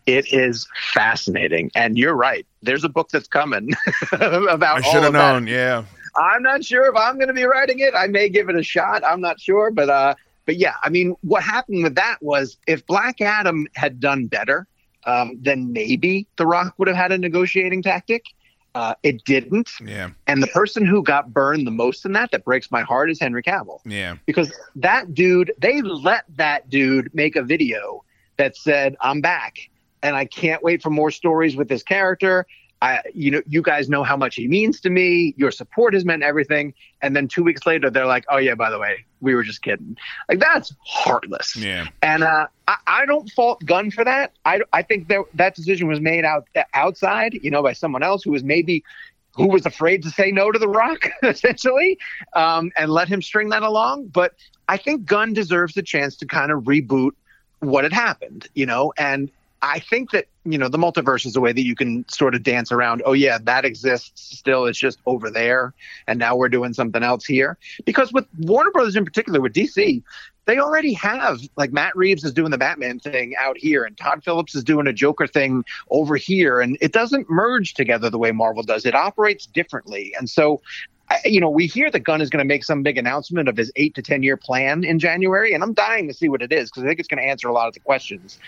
[SPEAKER 10] It is fascinating, and you're right. There's a book that's coming about.
[SPEAKER 8] I should have
[SPEAKER 10] of that.
[SPEAKER 8] known. Yeah.
[SPEAKER 10] I'm not sure if I'm going to be writing it. I may give it a shot. I'm not sure, but uh, but yeah, I mean, what happened with that was if Black Adam had done better, um, then maybe The Rock would have had a negotiating tactic. Uh, it didn't,
[SPEAKER 8] Yeah.
[SPEAKER 10] and the person who got burned the most in that, that breaks my heart, is Henry Cavill
[SPEAKER 8] Yeah.
[SPEAKER 10] because that dude, they let that dude make a video that said, "I'm back." And I can't wait for more stories with this character. I, you know, you guys know how much he means to me. Your support has meant everything. And then two weeks later, they're like, "Oh yeah, by the way, we were just kidding." Like that's heartless.
[SPEAKER 8] Yeah.
[SPEAKER 10] And uh, I, I don't fault Gunn for that. I, I think that that decision was made out outside, you know, by someone else who was maybe who was afraid to say no to The Rock, essentially, um, and let him string that along. But I think Gunn deserves the chance to kind of reboot what had happened, you know, and I think that you know the multiverse is a way that you can sort of dance around. Oh yeah, that exists still. It's just over there, and now we're doing something else here. Because with Warner Brothers in particular, with DC, they already have like Matt Reeves is doing the Batman thing out here, and Todd Phillips is doing a Joker thing over here, and it doesn't merge together the way Marvel does. It operates differently, and so. You know, we hear that Gunn is going to make some big announcement of his eight to ten year plan in January, and I'm dying to see what it is because I think it's going to answer a lot of the questions.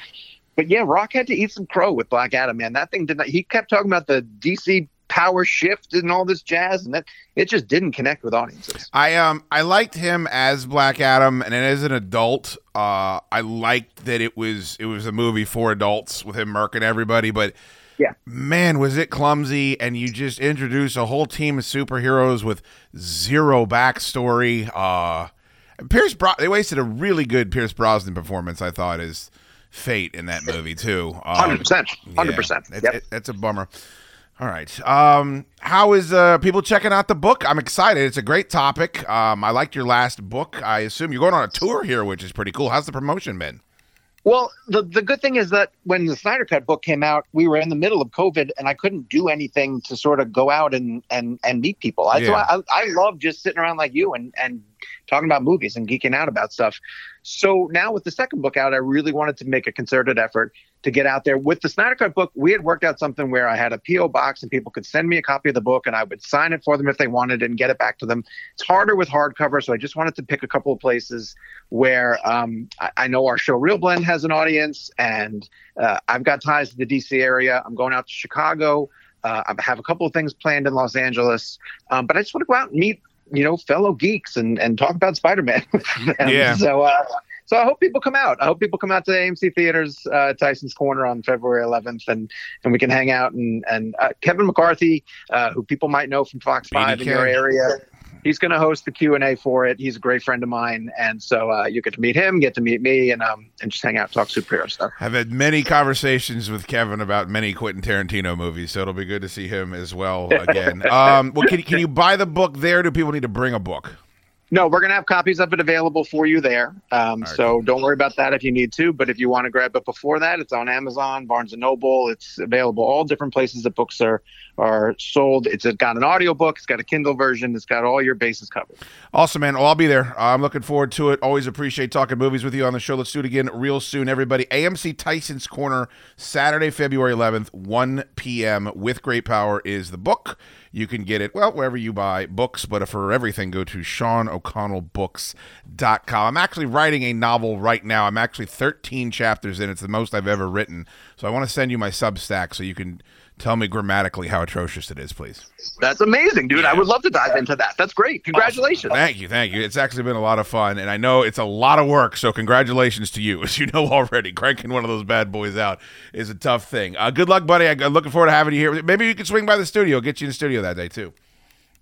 [SPEAKER 10] But yeah, Rock had to eat some crow with Black Adam, man. That thing did not. He kept talking about the DC power shift and all this jazz, and that it just didn't connect with audiences.
[SPEAKER 8] I um I liked him as Black Adam, and as an adult, uh, I liked that it was it was a movie for adults with him murking everybody. But
[SPEAKER 10] yeah,
[SPEAKER 8] man, was it clumsy! And you just introduce a whole team of superheroes with zero backstory. Uh, Pierce Bro- they wasted a really good Pierce Brosnan performance. I thought as Fate in that movie too. Um,
[SPEAKER 10] 100%, 100%.
[SPEAKER 8] yeah, it-
[SPEAKER 10] Yep.
[SPEAKER 8] it- it's a bummer. All right. Um, how is uh, people checking out the book? I'm excited. It's a great topic. Um, I liked your last book. I assume you're going on a tour here, which is pretty cool. How's the promotion been?
[SPEAKER 10] Well, the the good thing is that when the Snyder Cut book came out, we were in the middle of COVID, and I couldn't do anything to sort of go out and and and meet people. I, so I I love just sitting around like you and and talking about movies and geeking out about stuff. So now with the second book out, I really wanted to make a concerted effort to get out there. With the Snyder Cut book, we had worked out something where I had a PO box and people could send me a copy of the book, and I would sign it for them if they wanted and get it back to them. It's harder with hardcover, so I just wanted to pick a couple of places where um, I, I know our show ReelBlend has an audience, and uh, I've got ties to the DC area. I'm going out to Chicago. Uh, I have a couple of things planned in Los Angeles, um, but I just want to go out and meet, you know, fellow geeks and and talk about Spider-Man.
[SPEAKER 8] Yeah.
[SPEAKER 10] So, uh, so I hope people come out. I hope people come out to the AMC theaters, uh, Tyson's Corner on February 11th, and and we can hang out. And and uh, Kevin McCarthy, uh, who people might know from Fox Five in your area. He's going to host the Q and A for it. He's a great friend of mine, and so uh, you get to meet him, get to meet me, and um, and just hang out, talk superhero stuff.
[SPEAKER 8] I've had many conversations with Kevin about many Quentin Tarantino movies, so it'll be good to see him as well again. um, well, can, can you buy the book there? Do people need to bring a book?
[SPEAKER 10] No, we're going to have copies of it available for you there. Um, so don't worry about that if you need to. But if you want to grab it before that, it's on Amazon, Barnes and Noble. It's available all different places that books are are sold. It's got an audio book. It's got a Kindle version. It's got all your bases covered.
[SPEAKER 8] Awesome, man. Well, I'll be there. I'm looking forward to it. Always appreciate talking movies with you on the show. Let's do it again real soon, everybody. AMC Tyson's Corner, Saturday, February 11th, 1 p.m. With Great Power is the book. You can get it, well, wherever you buy books, but for everything, go to SeanO'ConnellBooks.com. I'm actually writing a novel right now. I'm actually 13 chapters in. It's the most I've ever written. So I want to send you my Substack so you can tell me grammatically how atrocious it is, please.
[SPEAKER 10] That's amazing, dude. I would love to dive into that. That's great. Congratulations.
[SPEAKER 8] Thank you, thank you. It's actually been a lot of fun, and I know it's a lot of work. So congratulations to you, as you know already. Cranking one of those bad boys out is a tough thing. Uh, good luck, buddy. I- I'm looking forward to having you here. Maybe you can swing by the studio, get you in the studio that day too.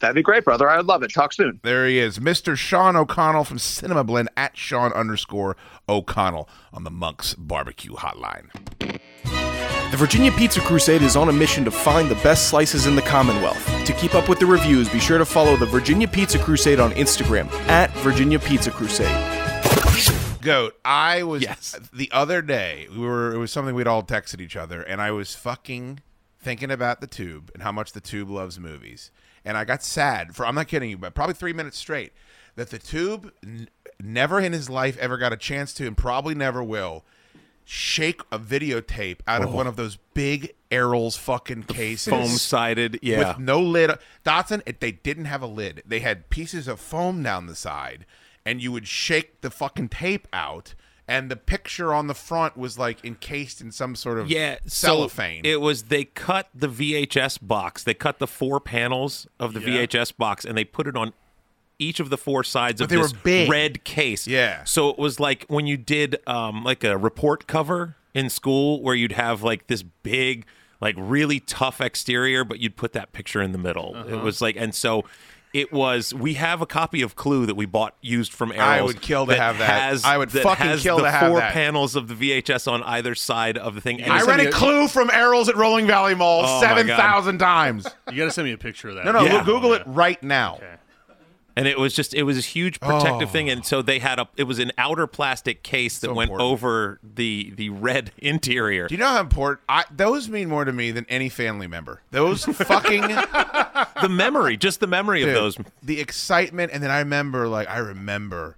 [SPEAKER 10] That'd be great, brother. I would love it. Talk soon.
[SPEAKER 8] There he is, Mr. Sean O'Connell from Cinema Blend at Sean underscore O'Connell on the Monks Barbecue Hotline.
[SPEAKER 2] The Virginia Pizza Crusade is on a mission to find the best slices in the Commonwealth. To keep up with the reviews, be sure to follow the Virginia Pizza Crusade on Instagram at Virginia Pizza Crusade.
[SPEAKER 8] Goat, I was yes. the other day. We were it was something we'd all texted each other, and I was fucking thinking about the tube and how much the tube loves movies. And I got sad for I'm not kidding you, but probably 3 minutes straight that the tube n- never in his life ever got a chance to and probably never will shake a videotape out of
[SPEAKER 2] Oh.
[SPEAKER 8] one of those big Erol's fucking cases.
[SPEAKER 2] foam-sided, yeah.
[SPEAKER 8] With no lid. Dotson, it, they didn't have a lid. They had pieces of foam down the side, and you would shake the fucking tape out, and the picture on the front was like encased in some sort of
[SPEAKER 11] Yeah, so
[SPEAKER 8] cellophane.
[SPEAKER 11] it was they cut the VHS box. They cut the four panels of the
[SPEAKER 8] Yeah.
[SPEAKER 11] VHS box and they put it on each of the four sides
[SPEAKER 8] But
[SPEAKER 11] of
[SPEAKER 8] they were
[SPEAKER 11] this
[SPEAKER 8] big.
[SPEAKER 11] red case.
[SPEAKER 8] Yeah.
[SPEAKER 11] So it was like when you did um, like a report cover in school where you'd have like this big, like really tough exterior, but you'd put that picture in the middle. It
[SPEAKER 8] Uh-huh.
[SPEAKER 11] was like, and so. It was. We have a copy of Clue that we bought used from Erol's.
[SPEAKER 8] I would kill to have that.
[SPEAKER 11] Has,
[SPEAKER 8] I would
[SPEAKER 11] that
[SPEAKER 8] fucking
[SPEAKER 11] has
[SPEAKER 8] kill
[SPEAKER 11] the
[SPEAKER 8] to have
[SPEAKER 11] four
[SPEAKER 8] that.
[SPEAKER 11] panels of the VHS on either side of the thing. And
[SPEAKER 8] I
[SPEAKER 11] it's-
[SPEAKER 8] a Clue from Erol's at Rolling Valley Mall
[SPEAKER 11] Oh,
[SPEAKER 8] 7,000 times.
[SPEAKER 12] You got to send me a picture of that.
[SPEAKER 8] No, no,
[SPEAKER 11] Yeah.
[SPEAKER 8] look, Google it right now.
[SPEAKER 11] And it was just it was a huge protective
[SPEAKER 8] Oh.
[SPEAKER 11] thing and so they had a it was an outer plastic case that
[SPEAKER 8] So
[SPEAKER 11] went
[SPEAKER 8] important.
[SPEAKER 11] over the the red interior
[SPEAKER 8] Do you know how important I, those mean more to me than any family member? Those fucking
[SPEAKER 11] the memory just the memory
[SPEAKER 8] Dude,
[SPEAKER 11] of those
[SPEAKER 8] the excitement, and then I remember like I remember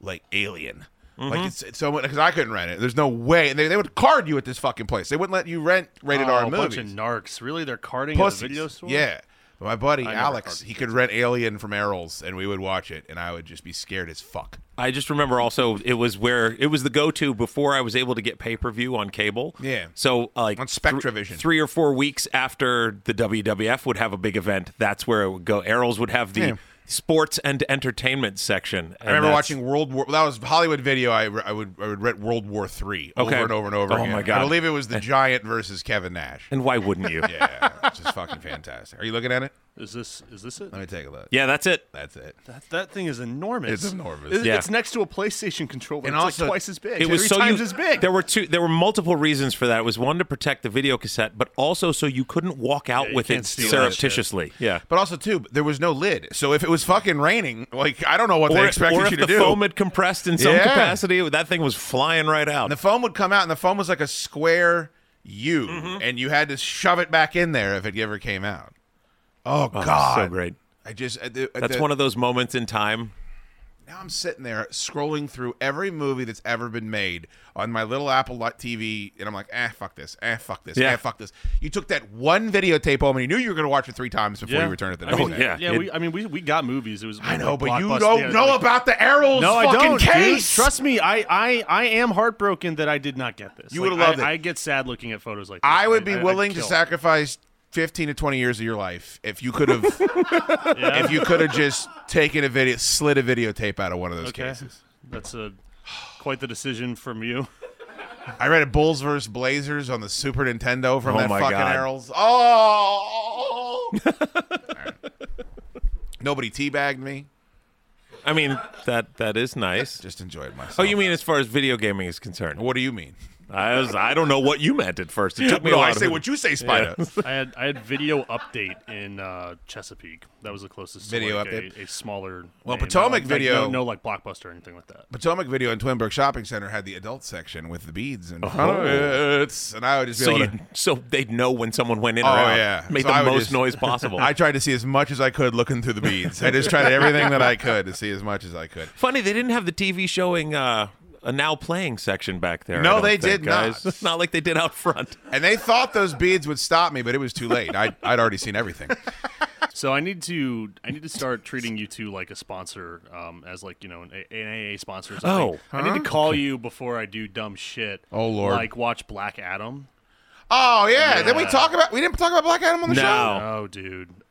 [SPEAKER 8] like Alien. Like
[SPEAKER 11] Mhm.
[SPEAKER 8] it's, it's so because I couldn't rent it. There's no way and they, they would card you at this fucking place. They wouldn't let you rent rated
[SPEAKER 12] oh,
[SPEAKER 8] R
[SPEAKER 12] a
[SPEAKER 8] movies.
[SPEAKER 12] bunch of narcs. Really, they're carding
[SPEAKER 8] Pussies.
[SPEAKER 12] at a video store.
[SPEAKER 8] Yeah. But my buddy
[SPEAKER 12] I
[SPEAKER 8] Alex, he could rent Alien from Erol's, and we would watch it, and I would just be scared as fuck.
[SPEAKER 11] I just remember also it was where it was the go-to before I was able to get pay-per-view on cable.
[SPEAKER 8] Yeah.
[SPEAKER 11] So uh, like
[SPEAKER 8] On Spectravision.
[SPEAKER 11] three or four weeks after the WWF would have a big event, that's where it would go. Erol's would have the
[SPEAKER 8] Yeah.
[SPEAKER 11] Sports and entertainment section.
[SPEAKER 8] I remember watching World War. That was Hollywood Video. I, I would I would rent World War Three over
[SPEAKER 11] Okay.
[SPEAKER 8] and over and over.
[SPEAKER 11] Oh,
[SPEAKER 8] again.
[SPEAKER 11] my God.
[SPEAKER 8] I believe it was the Giant versus Kevin Nash.
[SPEAKER 11] And why wouldn't you?
[SPEAKER 8] yeah, it's just fucking fantastic. Are you looking at it?
[SPEAKER 12] Is this is this it?
[SPEAKER 8] Let me take a look.
[SPEAKER 11] Yeah, that's it.
[SPEAKER 8] That's it.
[SPEAKER 12] That that thing is enormous.
[SPEAKER 8] It's enormous.
[SPEAKER 12] It-
[SPEAKER 11] Yeah.
[SPEAKER 12] It's next to a PlayStation controller.
[SPEAKER 8] And
[SPEAKER 12] it's
[SPEAKER 8] also-
[SPEAKER 12] like twice as big.
[SPEAKER 11] It was
[SPEAKER 12] Three
[SPEAKER 11] so
[SPEAKER 12] times
[SPEAKER 11] you,
[SPEAKER 12] as big.
[SPEAKER 11] There were two. There were multiple reasons for that. It was one to protect the video cassette, but also so you couldn't walk out
[SPEAKER 12] you
[SPEAKER 11] with it surreptitiously. Yeah.
[SPEAKER 8] But also too, there was no lid. So if it was fucking raining, like I don't know what
[SPEAKER 11] or,
[SPEAKER 8] they expected
[SPEAKER 11] or if
[SPEAKER 8] you
[SPEAKER 11] the
[SPEAKER 8] to do.
[SPEAKER 11] foam had compressed in some
[SPEAKER 8] Yeah.
[SPEAKER 11] capacity, that thing was flying right out.
[SPEAKER 8] and the foam would come out, and the foam was like a square U,
[SPEAKER 11] Mm-hmm.
[SPEAKER 8] and you had to shove it back in there if it ever came out. Oh,
[SPEAKER 11] Oh,
[SPEAKER 8] God,
[SPEAKER 11] so great.
[SPEAKER 8] I just uh, the,
[SPEAKER 11] That's
[SPEAKER 8] the-
[SPEAKER 11] one of those moments in time.
[SPEAKER 8] Now I'm sitting there scrolling through every movie that's ever been made on my little Apple TV, and I'm like, eh, fuck this, eh, fuck this,
[SPEAKER 11] Yeah.
[SPEAKER 8] eh, fuck this. You took that one videotape home, and you knew you were going to watch it three times before you returned it the
[SPEAKER 12] I
[SPEAKER 8] next
[SPEAKER 12] mean,
[SPEAKER 8] day.
[SPEAKER 11] yeah.
[SPEAKER 12] yeah.
[SPEAKER 11] It-
[SPEAKER 12] we, I mean, we, we got movies. It was.
[SPEAKER 8] I know,
[SPEAKER 12] like
[SPEAKER 8] but you don't
[SPEAKER 12] yeah,
[SPEAKER 8] know
[SPEAKER 12] like-
[SPEAKER 8] about the Erol's
[SPEAKER 12] No, I
[SPEAKER 8] fucking
[SPEAKER 12] don't. dude.
[SPEAKER 8] case.
[SPEAKER 12] Trust me, I, I I am heartbroken that I did not get this.
[SPEAKER 8] You
[SPEAKER 12] Like,
[SPEAKER 8] would've loved
[SPEAKER 12] I,
[SPEAKER 8] it.
[SPEAKER 12] I get sad looking at photos like this.
[SPEAKER 8] I would be
[SPEAKER 12] I'd
[SPEAKER 8] willing to sacrifice 15 to 20 years of your life if you could have
[SPEAKER 12] Yeah.
[SPEAKER 8] if you could have just taken a video slid a videotape out of one of those
[SPEAKER 12] Okay,
[SPEAKER 8] cases.
[SPEAKER 12] that's a quite the decision from you.
[SPEAKER 8] I read a Bulls versus Blazers on the Super Nintendo from
[SPEAKER 11] Oh
[SPEAKER 8] that fucking
[SPEAKER 11] God.
[SPEAKER 8] Erol's. Oh. All right. Nobody teabagged me.
[SPEAKER 11] I mean, that that is nice.
[SPEAKER 8] Just enjoyed myself.
[SPEAKER 11] Oh, you mean as far as video gaming is concerned?
[SPEAKER 8] What do you mean?
[SPEAKER 11] I was. I don't know what you meant at first. It took me
[SPEAKER 8] No,
[SPEAKER 11] a while
[SPEAKER 8] I
[SPEAKER 11] to-
[SPEAKER 8] say what you say, Spider.
[SPEAKER 12] I had I had video update in uh, Chesapeake. That was the closest
[SPEAKER 8] Video
[SPEAKER 12] to like
[SPEAKER 8] update?
[SPEAKER 12] a, a smaller.
[SPEAKER 8] Well,
[SPEAKER 12] name.
[SPEAKER 8] Potomac
[SPEAKER 12] like-
[SPEAKER 8] Video-
[SPEAKER 12] no, no like blockbuster or anything like that.
[SPEAKER 8] Potomac Video in Twinbrook Shopping Center had the adult section with the beads and
[SPEAKER 11] Oh.
[SPEAKER 8] it's and I would just be
[SPEAKER 11] So
[SPEAKER 8] able to.
[SPEAKER 11] so they'd know when someone went in
[SPEAKER 8] Oh
[SPEAKER 11] or out.
[SPEAKER 8] yeah,
[SPEAKER 11] Made
[SPEAKER 8] So
[SPEAKER 11] the most
[SPEAKER 8] just-
[SPEAKER 11] noise possible.
[SPEAKER 8] I tried to see as much as I could looking through the beads. I just tried everything that I could to see as much as I could.
[SPEAKER 11] Funny, they didn't have the TV showing uh, a now playing section back there.
[SPEAKER 8] No, they
[SPEAKER 11] think,
[SPEAKER 8] did
[SPEAKER 11] guys.
[SPEAKER 8] not.
[SPEAKER 11] not like they did out front.
[SPEAKER 8] And they thought those beads would stop me, but it was too late. I'd, I'd already seen everything.
[SPEAKER 12] So I need to I need to start treating you two like a sponsor, um, as like you know an, A- an AA sponsor. Or something.
[SPEAKER 11] Oh.
[SPEAKER 12] I need to call you before I do dumb shit.
[SPEAKER 8] Oh, Lord.
[SPEAKER 12] like watch Black Adam.
[SPEAKER 8] Oh yeah. Did we talk about? We didn't talk about Black Adam on the
[SPEAKER 11] No.
[SPEAKER 8] show.
[SPEAKER 12] Oh, dude. Um,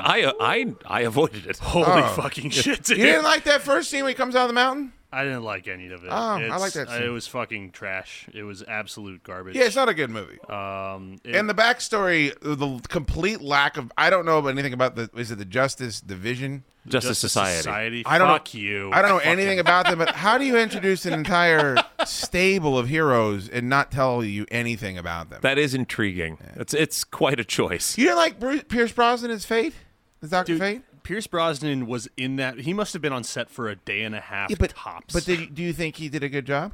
[SPEAKER 11] I I I avoided it.
[SPEAKER 12] holy
[SPEAKER 8] Oh.
[SPEAKER 12] fucking shit, dude.
[SPEAKER 8] You didn't like that first scene when he comes out of the mountain?
[SPEAKER 12] I didn't like any of it.
[SPEAKER 8] Oh, I like that scene.
[SPEAKER 12] It was fucking trash. It was absolute garbage.
[SPEAKER 8] Yeah, it's not a good movie.
[SPEAKER 12] Um, it-
[SPEAKER 8] and the backstory, the complete lack of. I don't know about anything about the. Is it the Justice Division?
[SPEAKER 11] Justice, Society.
[SPEAKER 12] Society.
[SPEAKER 8] I don't
[SPEAKER 12] Fuck
[SPEAKER 8] know.
[SPEAKER 12] you.
[SPEAKER 8] I don't know
[SPEAKER 12] Fucking-
[SPEAKER 8] anything about them, but how do you introduce an entire stable of heroes and not tell you anything about them?
[SPEAKER 11] That is intriguing. It's it's quite a choice.
[SPEAKER 8] You didn't like Bruce, Pierce Brosnan as Fate, as Doctor
[SPEAKER 12] Dude,
[SPEAKER 8] Fate?
[SPEAKER 12] Pierce Brosnan was in that. He must have been on set for a day and a half
[SPEAKER 8] Yeah, but
[SPEAKER 12] tops.
[SPEAKER 8] but did, do you think he did a good job?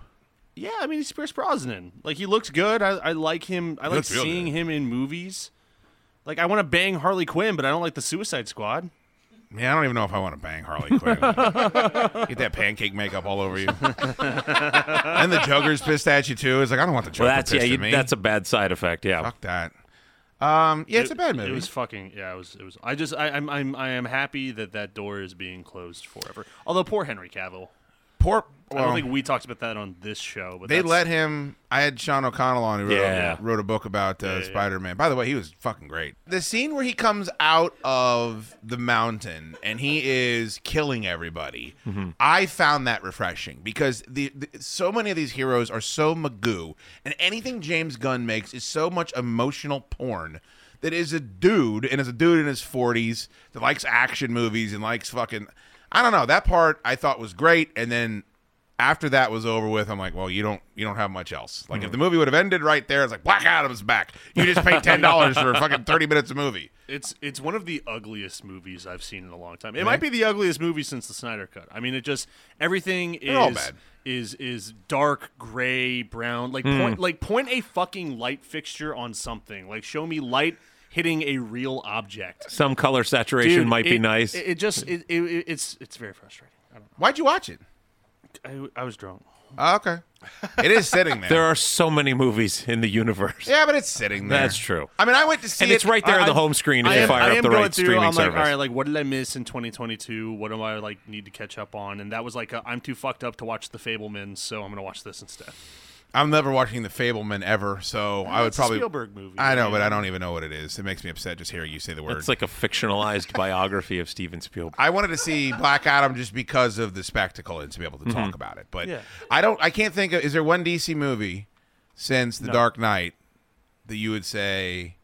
[SPEAKER 12] yeah, I mean he's Pierce Brosnan. Like he looks good. I, I like him. I like seeing
[SPEAKER 8] good.
[SPEAKER 12] him in movies. Like I want to bang Harley Quinn, but I don't like the Suicide Squad.
[SPEAKER 8] Man, I don't even know if I want to bang Harley Quinn. Get that pancake makeup all over you. and the Joker's pissed at you too. It's like I don't want the Joker
[SPEAKER 11] Well, that's
[SPEAKER 8] pissed
[SPEAKER 11] yeah.
[SPEAKER 8] at
[SPEAKER 11] You,
[SPEAKER 8] me.
[SPEAKER 11] that's a bad side effect. Yeah.
[SPEAKER 8] Fuck that. Um, yeah, it's a bad movie.
[SPEAKER 12] It was fucking yeah. It was. It was. I just I, I'm I'm I am happy that that door is being closed forever. Although poor Henry Cavill.
[SPEAKER 8] Poor.
[SPEAKER 12] I don't think we talked about that on this show, but
[SPEAKER 8] they
[SPEAKER 12] that's-
[SPEAKER 8] let him. I had Sean O'Connell on who wrote,
[SPEAKER 11] Yeah.
[SPEAKER 8] wrote a book about uh,
[SPEAKER 12] Yeah, yeah.
[SPEAKER 8] Spider Man. By the way, he was fucking great. The scene where he comes out of the mountain and he is killing everybody, I found that refreshing because the, the so many of these heroes are so magoo, and anything James Gunn makes is so much emotional porn. That is a dude, and is a dude in his forties that likes action movies and likes fucking. I don't know. That part I thought was great, and then after that was over with, I'm like, well, you don't you don't have much else. Like if the movie would have ended right there, it's like Black Adam's back. You just paid ten dollars for fucking thirty minutes of movie.
[SPEAKER 12] It's it's one of the ugliest movies I've seen in a long time. It
[SPEAKER 8] Yeah.
[SPEAKER 12] might be the ugliest movie since the Snyder Cut. I mean, it just everything
[SPEAKER 8] They're all
[SPEAKER 12] is
[SPEAKER 8] bad.
[SPEAKER 12] is is dark gray brown. Like
[SPEAKER 11] Hmm.
[SPEAKER 12] point like point a fucking light fixture on something. Like show me light hitting a real object.
[SPEAKER 11] Some color saturation
[SPEAKER 12] Dude,
[SPEAKER 11] might be nice.
[SPEAKER 12] It, it just it, it, it's it's very frustrating. I don't
[SPEAKER 8] Why'd you watch it?
[SPEAKER 12] I, I was drunk.
[SPEAKER 8] Oh, okay, it is sitting there.
[SPEAKER 11] there are so many movies in the universe.
[SPEAKER 8] yeah, but it's sitting there.
[SPEAKER 11] That's true.
[SPEAKER 8] I mean, I went to see
[SPEAKER 11] and
[SPEAKER 8] it.
[SPEAKER 11] it's right there
[SPEAKER 12] I-
[SPEAKER 11] on the home screen if
[SPEAKER 12] I
[SPEAKER 11] you
[SPEAKER 12] am,
[SPEAKER 11] fire
[SPEAKER 12] I
[SPEAKER 11] up the
[SPEAKER 12] going
[SPEAKER 11] right
[SPEAKER 12] through,
[SPEAKER 11] streaming
[SPEAKER 12] I'm like,
[SPEAKER 11] service.
[SPEAKER 12] all right, like what did I miss in 2022? What do I like need to catch up on? And that was like, i I'm too fucked up to watch The Fabelmans, so I'm gonna watch this instead.
[SPEAKER 8] I'm never watching The Fabelman ever, so I would probably
[SPEAKER 12] Spielberg movie,
[SPEAKER 8] I know,
[SPEAKER 12] man.
[SPEAKER 8] but I don't even know what it is. It makes me upset just hearing you say the word.
[SPEAKER 11] It's like a fictionalized biography of Steven Spielberg.
[SPEAKER 8] I wanted to see Black Adam just because of the spectacle and to be able to
[SPEAKER 11] Mm-hmm.
[SPEAKER 8] talk about it. But
[SPEAKER 12] Yeah.
[SPEAKER 8] I don't. I can't think of. Is there one DC movie since The
[SPEAKER 12] No.
[SPEAKER 8] Dark Knight that you would say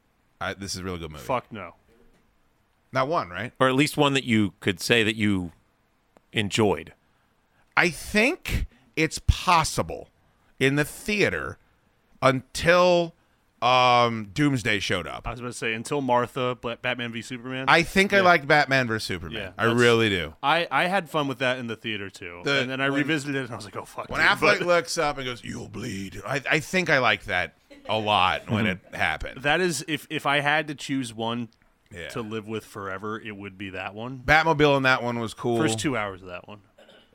[SPEAKER 8] I, this is a really good movie?
[SPEAKER 12] Fuck no.
[SPEAKER 8] Not one, right?
[SPEAKER 11] or at least one that you could say that you enjoyed.
[SPEAKER 8] I think it's possible in the theater until um, Doomsday showed up.
[SPEAKER 12] I was about to say until Martha, Batman v Superman.
[SPEAKER 8] I think I
[SPEAKER 12] Yeah.
[SPEAKER 8] liked Batman vs Superman.
[SPEAKER 12] Yeah,
[SPEAKER 8] I really do.
[SPEAKER 12] I, I had fun with that in the theater too,
[SPEAKER 8] The-
[SPEAKER 12] and then I
[SPEAKER 8] when-
[SPEAKER 12] revisited it and I was like, oh fuck.
[SPEAKER 8] When
[SPEAKER 12] dude,
[SPEAKER 8] Affleck
[SPEAKER 12] but-
[SPEAKER 8] looks up and goes, "You'll bleed," I, I think I like that a lot when
[SPEAKER 12] Mm-hmm.
[SPEAKER 8] it happened.
[SPEAKER 12] that is if if I had to choose one
[SPEAKER 8] Yeah.
[SPEAKER 12] to live with forever, it would be that one.
[SPEAKER 8] Batmobile in that one was cool.
[SPEAKER 12] First two hours of that one,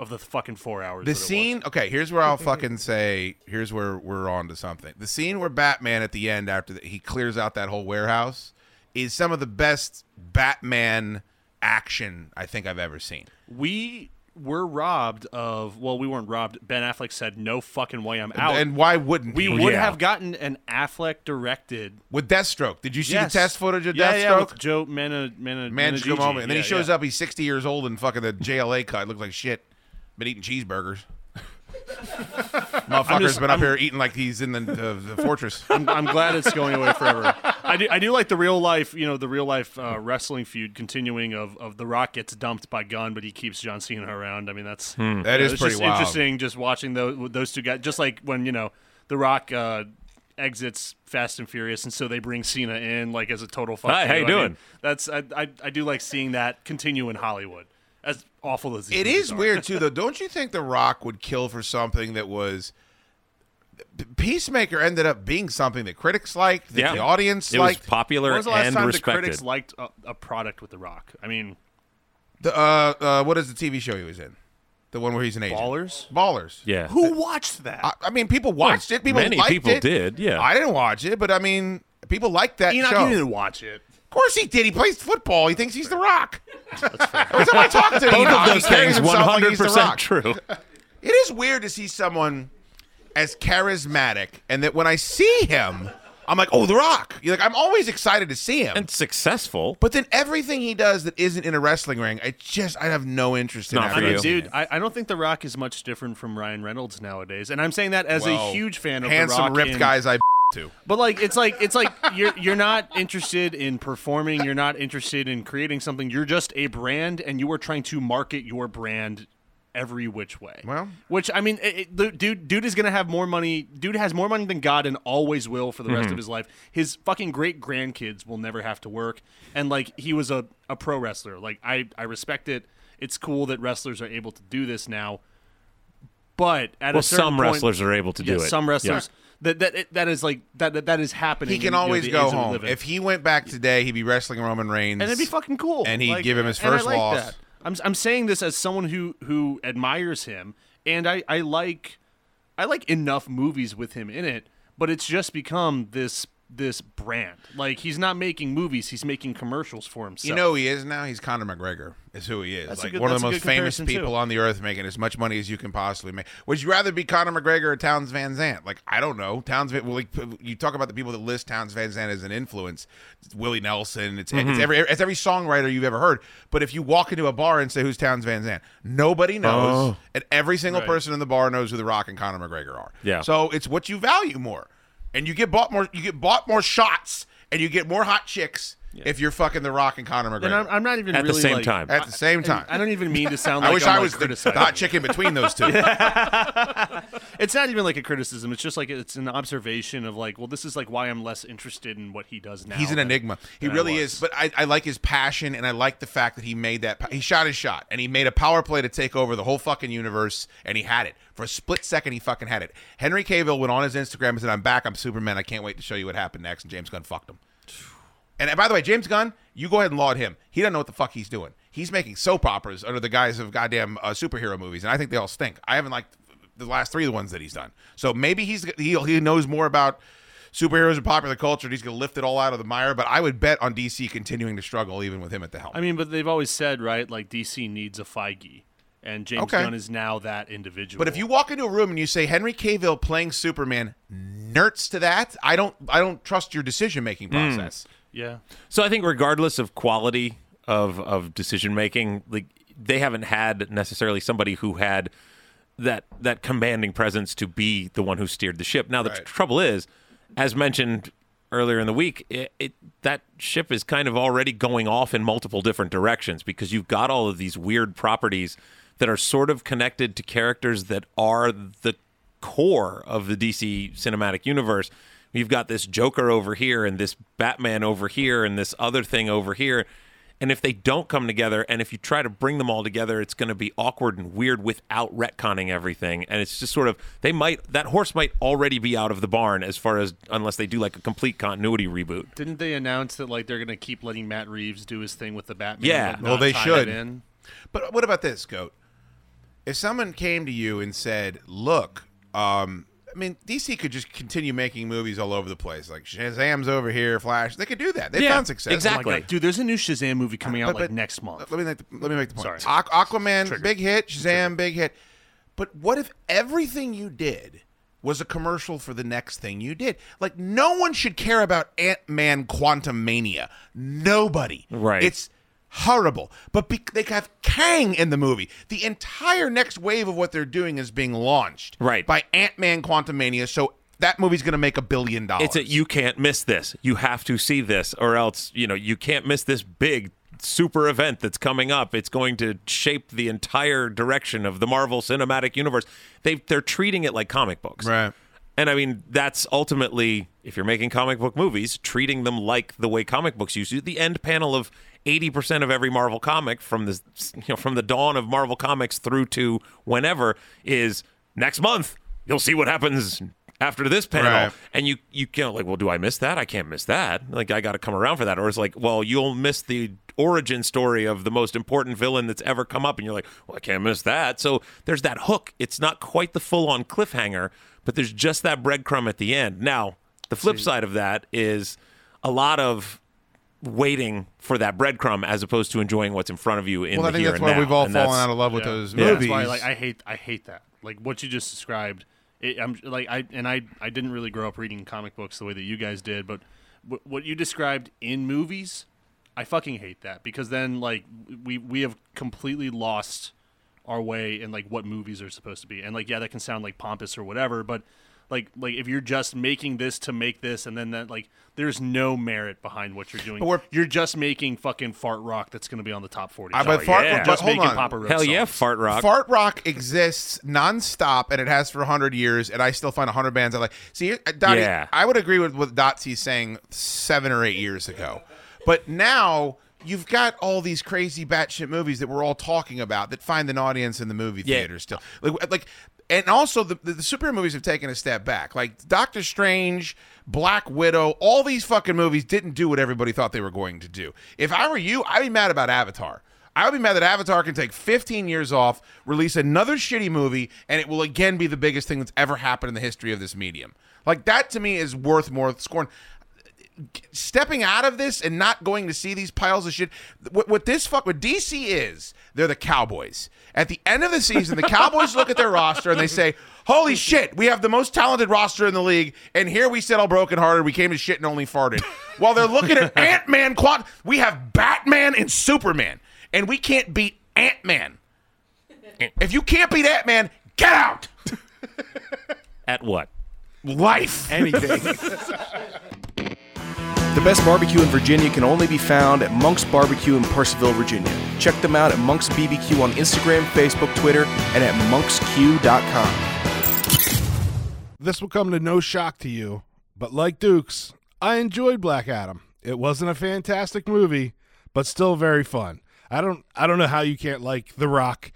[SPEAKER 12] of the fucking four hours.
[SPEAKER 8] The
[SPEAKER 12] that was.
[SPEAKER 8] scene, okay, here's where I'll fucking say, here's where we're on to something. The scene where Batman at the end, after the, he clears out that whole warehouse, is some of the best Batman action I think I've ever seen.
[SPEAKER 12] we were robbed of. Well, we weren't robbed. Ben Affleck said, "No fucking way, I'm out."
[SPEAKER 8] And why wouldn't
[SPEAKER 12] we
[SPEAKER 8] he?
[SPEAKER 12] would
[SPEAKER 8] Yeah.
[SPEAKER 12] have gotten an Affleck directed
[SPEAKER 8] with Deathstroke. Did you see
[SPEAKER 12] Yes.
[SPEAKER 8] the test footage of
[SPEAKER 12] yeah,
[SPEAKER 8] Deathstroke?
[SPEAKER 12] Yeah, with Joe Mana Mana
[SPEAKER 8] Magical
[SPEAKER 12] Managigi.
[SPEAKER 8] moment, and then
[SPEAKER 12] Yeah,
[SPEAKER 8] he shows
[SPEAKER 12] yeah.
[SPEAKER 8] up. He's 60 years old and fucking the JLA cut. Looks like shit. Been eating cheeseburgers. Motherfucker's
[SPEAKER 12] just-
[SPEAKER 8] been up
[SPEAKER 12] I'm-
[SPEAKER 8] here eating like he's in the, the, the fortress.
[SPEAKER 12] I'm, I'm glad it's going away forever. I do, I do like the real life, you know, the real life uh, wrestling feud continuing of, of The Rock gets dumped by Gunn, but he keeps John Cena around. I mean, that's
[SPEAKER 8] That
[SPEAKER 12] you it's
[SPEAKER 8] pretty
[SPEAKER 12] just
[SPEAKER 8] wild.
[SPEAKER 12] interesting just watching those those two guys. Just like when you know The Rock uh, exits Fast and Furious, and so they bring Cena in like as a total fuck.
[SPEAKER 11] Hi, how
[SPEAKER 12] you.
[SPEAKER 11] you
[SPEAKER 12] I mean,
[SPEAKER 11] doing?
[SPEAKER 12] that's I, I I do like seeing that continue in Hollywood. As awful as these
[SPEAKER 8] It
[SPEAKER 12] are.
[SPEAKER 8] weird too, though. Don't you think The Rock would kill for something that was? Peacemaker ended up being something that critics liked, that
[SPEAKER 11] Yeah.
[SPEAKER 8] the audience liked
[SPEAKER 11] It was
[SPEAKER 8] liked.
[SPEAKER 11] popular
[SPEAKER 12] When was the last
[SPEAKER 11] and
[SPEAKER 12] time
[SPEAKER 11] respected.
[SPEAKER 12] the critics liked a, a product with The Rock? I mean,
[SPEAKER 8] The, uh, uh, what is the TV show he was in? The one where he's an agent.
[SPEAKER 12] Ballers.
[SPEAKER 8] Ballers.
[SPEAKER 11] yeah.
[SPEAKER 12] Who watched that?
[SPEAKER 8] I, I mean, people watched it. People
[SPEAKER 11] many
[SPEAKER 8] liked
[SPEAKER 11] people
[SPEAKER 8] it.
[SPEAKER 11] did, yeah.
[SPEAKER 8] I didn't watch it, but I mean, people liked that
[SPEAKER 12] Enoch,
[SPEAKER 8] show.
[SPEAKER 12] you didn't watch it.
[SPEAKER 8] Of course he did. He plays football. He thinks he's the Rock. Every time I talk to
[SPEAKER 11] him,
[SPEAKER 8] Both
[SPEAKER 11] of those things,
[SPEAKER 8] himself
[SPEAKER 11] one
[SPEAKER 8] like
[SPEAKER 11] hundred
[SPEAKER 8] he's the
[SPEAKER 11] percent true.
[SPEAKER 8] It is weird to see someone as charismatic, and that when I see him, I'm like, oh, The Rock. You're like, I'm always excited to see him.
[SPEAKER 11] and successful.
[SPEAKER 8] but then everything he does that isn't in a wrestling ring, I just I have no interest in.
[SPEAKER 11] Not
[SPEAKER 8] after
[SPEAKER 11] for
[SPEAKER 12] I mean,
[SPEAKER 11] you.
[SPEAKER 12] dude. I, I don't think The Rock is much different from Ryan Reynolds nowadays, and I'm saying that as
[SPEAKER 8] Well,
[SPEAKER 12] a huge fan of
[SPEAKER 8] handsome,
[SPEAKER 12] The Rock.
[SPEAKER 8] ripped
[SPEAKER 12] in-
[SPEAKER 8] guys I to.
[SPEAKER 12] But like, it's like it's like you're you're not interested in performing. You're not interested in creating something. You're just a brand, and you are trying to market your brand every which way.
[SPEAKER 8] Well-
[SPEAKER 12] which I mean, it, it- the dude, dude is gonna have more money. Dude has more money than God, and always will for the rest mm-hmm. of his life. His fucking great grandkids will never have to work, and like he was a, a pro wrestler. Like I I respect it. It's cool that wrestlers are able to do this now. But at
[SPEAKER 11] Well,
[SPEAKER 12] a certain
[SPEAKER 11] some
[SPEAKER 12] point-
[SPEAKER 11] wrestlers are able to do it.
[SPEAKER 12] Some wrestlers. That that that is like that that, that is happening.
[SPEAKER 8] He
[SPEAKER 12] in,
[SPEAKER 8] can
[SPEAKER 12] you know,
[SPEAKER 8] always go
[SPEAKER 12] age that we
[SPEAKER 8] home. If he went back today, he'd be wrestling Roman Reigns,
[SPEAKER 12] and it'd be fucking cool.
[SPEAKER 8] And he'd
[SPEAKER 12] Like,
[SPEAKER 8] give him his first
[SPEAKER 12] like
[SPEAKER 8] loss.
[SPEAKER 12] that. I'm I'm saying this as someone who who admires him, and I I like I like enough movies with him in it, but it's just become this this brand. Like he's not making movies; he's making commercials for himself.
[SPEAKER 8] You know who he is now? He's Conor McGregor. Is who he is.
[SPEAKER 12] That's
[SPEAKER 8] like
[SPEAKER 12] good-
[SPEAKER 8] one of the most famous
[SPEAKER 12] comparison, too.
[SPEAKER 8] people on the earth, making as much money as you can possibly make. Would you rather be Conor McGregor or Townes Van Zandt? Like I don't know. Townes Van. Well, like, you talk about the people that list Townes Van Zandt as an influence. It's Willie Nelson. It's it's
[SPEAKER 11] Mhm.
[SPEAKER 8] every it's every songwriter you've ever heard. But if you walk into a bar and say who's Townes Van Zandt, nobody knows,
[SPEAKER 11] Oh.
[SPEAKER 8] and every single
[SPEAKER 11] Right.
[SPEAKER 8] person in the bar knows who The Rock and Conor McGregor are.
[SPEAKER 11] Yeah.
[SPEAKER 8] So it's what you value more, and you get bought more. You get bought more shots, and you get more hot chicks. If you're fucking The Rock and Conor McGregor
[SPEAKER 12] And I'm, I'm not even
[SPEAKER 8] At the same
[SPEAKER 12] like-
[SPEAKER 8] time. At the same time.
[SPEAKER 12] I don't even mean to sound. like I
[SPEAKER 8] wish
[SPEAKER 12] I'm,
[SPEAKER 8] I
[SPEAKER 12] like,
[SPEAKER 8] was the-
[SPEAKER 12] criticizing.
[SPEAKER 8] the hot chick in between those two.
[SPEAKER 12] it's not even like a criticism. It's just like it's an observation of like, well, this is like why I'm less interested in what he does now.
[SPEAKER 8] He's an
[SPEAKER 12] than-
[SPEAKER 8] enigma. He really is. But I, I like his passion, and I like the fact that he made that. He shot his shot, and he made a power play to take over the whole fucking universe, and he had it for a split second. He fucking had it. Henry Cavill went on his Instagram and said, "I'm back. I'm Superman. I can't wait to show you what happened next." And James Gunn fucked him. And by the way, James Gunn, you go ahead and laud him. He doesn't know what the fuck he's doing. He's making soap operas under the guise of goddamn uh, superhero movies, and I think they all stink. I haven't liked the last three of the ones that he's done. So maybe he's he, he knows more about superheroes and popular culture. and He's going to lift it all out of the mire. But I would bet on DC continuing to struggle even with him at the helm.
[SPEAKER 12] I mean, but they've always said right, like DC needs a Feige, and James
[SPEAKER 8] Okay.
[SPEAKER 12] Gunn is now that individual.
[SPEAKER 8] But if you walk into a room and you say Henry Cavill playing Superman, nerds to that, I don't I don't trust your decision making
[SPEAKER 11] Mm.
[SPEAKER 12] Yeah,
[SPEAKER 11] So I think regardless of quality of of decision making, like they haven't had necessarily somebody who had that that commanding presence to be the one who steered the ship. Now the tr- trouble is, as mentioned earlier in the week, it, it that ship is kind of already going off in multiple different directions because you've got all of these weird properties that are sort of connected to characters that are the core of the DC cinematic universe. You've got this Joker over here and this Batman over here and this other thing over here. And if they don't come together and if you try to bring them all together, it's going to be awkward and weird without retconning everything. And it's just sort of, they might, that horse might already be out of the barn as far as, unless they do like a complete continuity reboot.
[SPEAKER 12] didn't they announce that like they're gonna keep letting Matt Reeves do his thing with the Batman?
[SPEAKER 11] Yeah.
[SPEAKER 8] Well, they should.
[SPEAKER 12] In?
[SPEAKER 8] But what about this, Goat? If someone came to you and said, "Look, um, I mean, DC could just continue making movies all over the place, like Shazam's over here, Flash. They could do that. They
[SPEAKER 12] Yeah,
[SPEAKER 8] found success.
[SPEAKER 12] Oh my God, dude. There's a new Shazam movie coming out
[SPEAKER 8] But-
[SPEAKER 12] like next month.
[SPEAKER 8] Let me make the, let me make the point.
[SPEAKER 12] Sorry.
[SPEAKER 8] Aqu- Aquaman, big hit. Shazam, big hit. But what if everything you did was a commercial for the next thing you did? Like no one should care about Ant Man Quantumania. Nobody.
[SPEAKER 11] Right.
[SPEAKER 8] It's horrible. But be- they have Kang in the movie. The entire next wave of what they're doing is being launched.
[SPEAKER 11] Right.
[SPEAKER 8] By Ant Man Quantumania. So that movie's going to make a billion dollars.
[SPEAKER 11] It's a you can't miss this. You have to see this, or else you know you can't miss this big super event that's coming up. It's going to shape the entire direction of the Marvel Cinematic Universe. They they're treating it like comic books,
[SPEAKER 8] right?
[SPEAKER 11] And I mean that's ultimately if you're making comic book movies, treating them like the way comic books used to. The end panel of. 80% of every Marvel comic from the you know from the dawn of Marvel comics through to whenever is next month you'll see what happens after this panel.
[SPEAKER 8] Right.
[SPEAKER 11] and you you can't like well do i miss that? I can't miss that. Like i gotta come around for that. Or it's like well you'll miss the origin story of the most important villain that's ever come up and you're like well i can't miss that. So there's that hook. It's not quite the full-on cliffhanger but there's just that breadcrumb at the end. Now the flip side of that is a lot of waiting for that breadcrumb as opposed to enjoying what's in front of you in
[SPEAKER 8] Well, I
[SPEAKER 11] the
[SPEAKER 8] think
[SPEAKER 11] here
[SPEAKER 8] that's
[SPEAKER 11] and
[SPEAKER 8] why
[SPEAKER 11] now.
[SPEAKER 8] we've all
[SPEAKER 11] And
[SPEAKER 8] fallen
[SPEAKER 11] that's-
[SPEAKER 8] out of love with
[SPEAKER 12] Yeah.
[SPEAKER 8] those
[SPEAKER 12] Yeah,
[SPEAKER 8] movies.
[SPEAKER 12] That's why, like, I hate, I hate that. Like what you just described. It, I'm like, I and I, I didn't really grow up reading comic books the way that you guys did, but what, what you described in movies, I fucking hate that because then like we we have completely lost our way in like what movies are supposed to be, and like yeah, that can sound like pompous or whatever, but like like if you're just making this to make this and then that like there's no merit behind what you're doing.
[SPEAKER 8] But we're-
[SPEAKER 12] you're just making fucking fart rock that's going to be on the top 40.
[SPEAKER 8] Uh, but
[SPEAKER 12] Sorry.
[SPEAKER 8] fart,
[SPEAKER 12] You're
[SPEAKER 8] but
[SPEAKER 12] just
[SPEAKER 8] hold
[SPEAKER 12] making
[SPEAKER 8] on.
[SPEAKER 12] Papa Roach songs.
[SPEAKER 11] fart rock
[SPEAKER 8] Fart rock exists nonstop, and it has for hundred years. And I still find hundred bands I like. See, uh, Dotty,
[SPEAKER 11] Yeah.
[SPEAKER 8] I would agree with what Dotsy saying seven or eight years ago, but now you've got all these crazy batshit movies that we're all talking about that find an audience in the movie
[SPEAKER 11] Yeah.
[SPEAKER 8] still. Like, like and also the, the the superhero movies have taken a step back. Like Doctor Strange, Black Widow, all these fucking movies didn't do what everybody thought they were going to do. If I were you, I'd be mad about Avatar. I would be mad that Avatar can take 15 years off, release another shitty movie, and it will again be the biggest thing that's ever happened in the history of this medium. Like that to me is worth more scorn stepping out of this and not going to see these piles of shit. What, what this fuck, what DC is, they're the Cowboys. At the end of the season, the Cowboys look at their roster and they say, "Holy shit, we have the most talented roster in the league." And here we sit all brokenhearted. We came to shit and only farted. While they're looking at Ant Man, Quad, we have Batman and Superman, and we can't beat Ant Man. If you can't beat Ant Man, get out.
[SPEAKER 11] At what?
[SPEAKER 8] Life.
[SPEAKER 2] Anything. The best barbecue in Virginia can only be found at Monk's Barbecue in Purcellville, Virginia. Check them out at Monk's BBQ on Instagram, Facebook, Twitter, and at monksq.com.
[SPEAKER 7] This will come to no shock to you, but like Dukes, I enjoyed Black Adam. It wasn't a fantastic movie, but still very fun. I don't I don't know how you can't like The Rock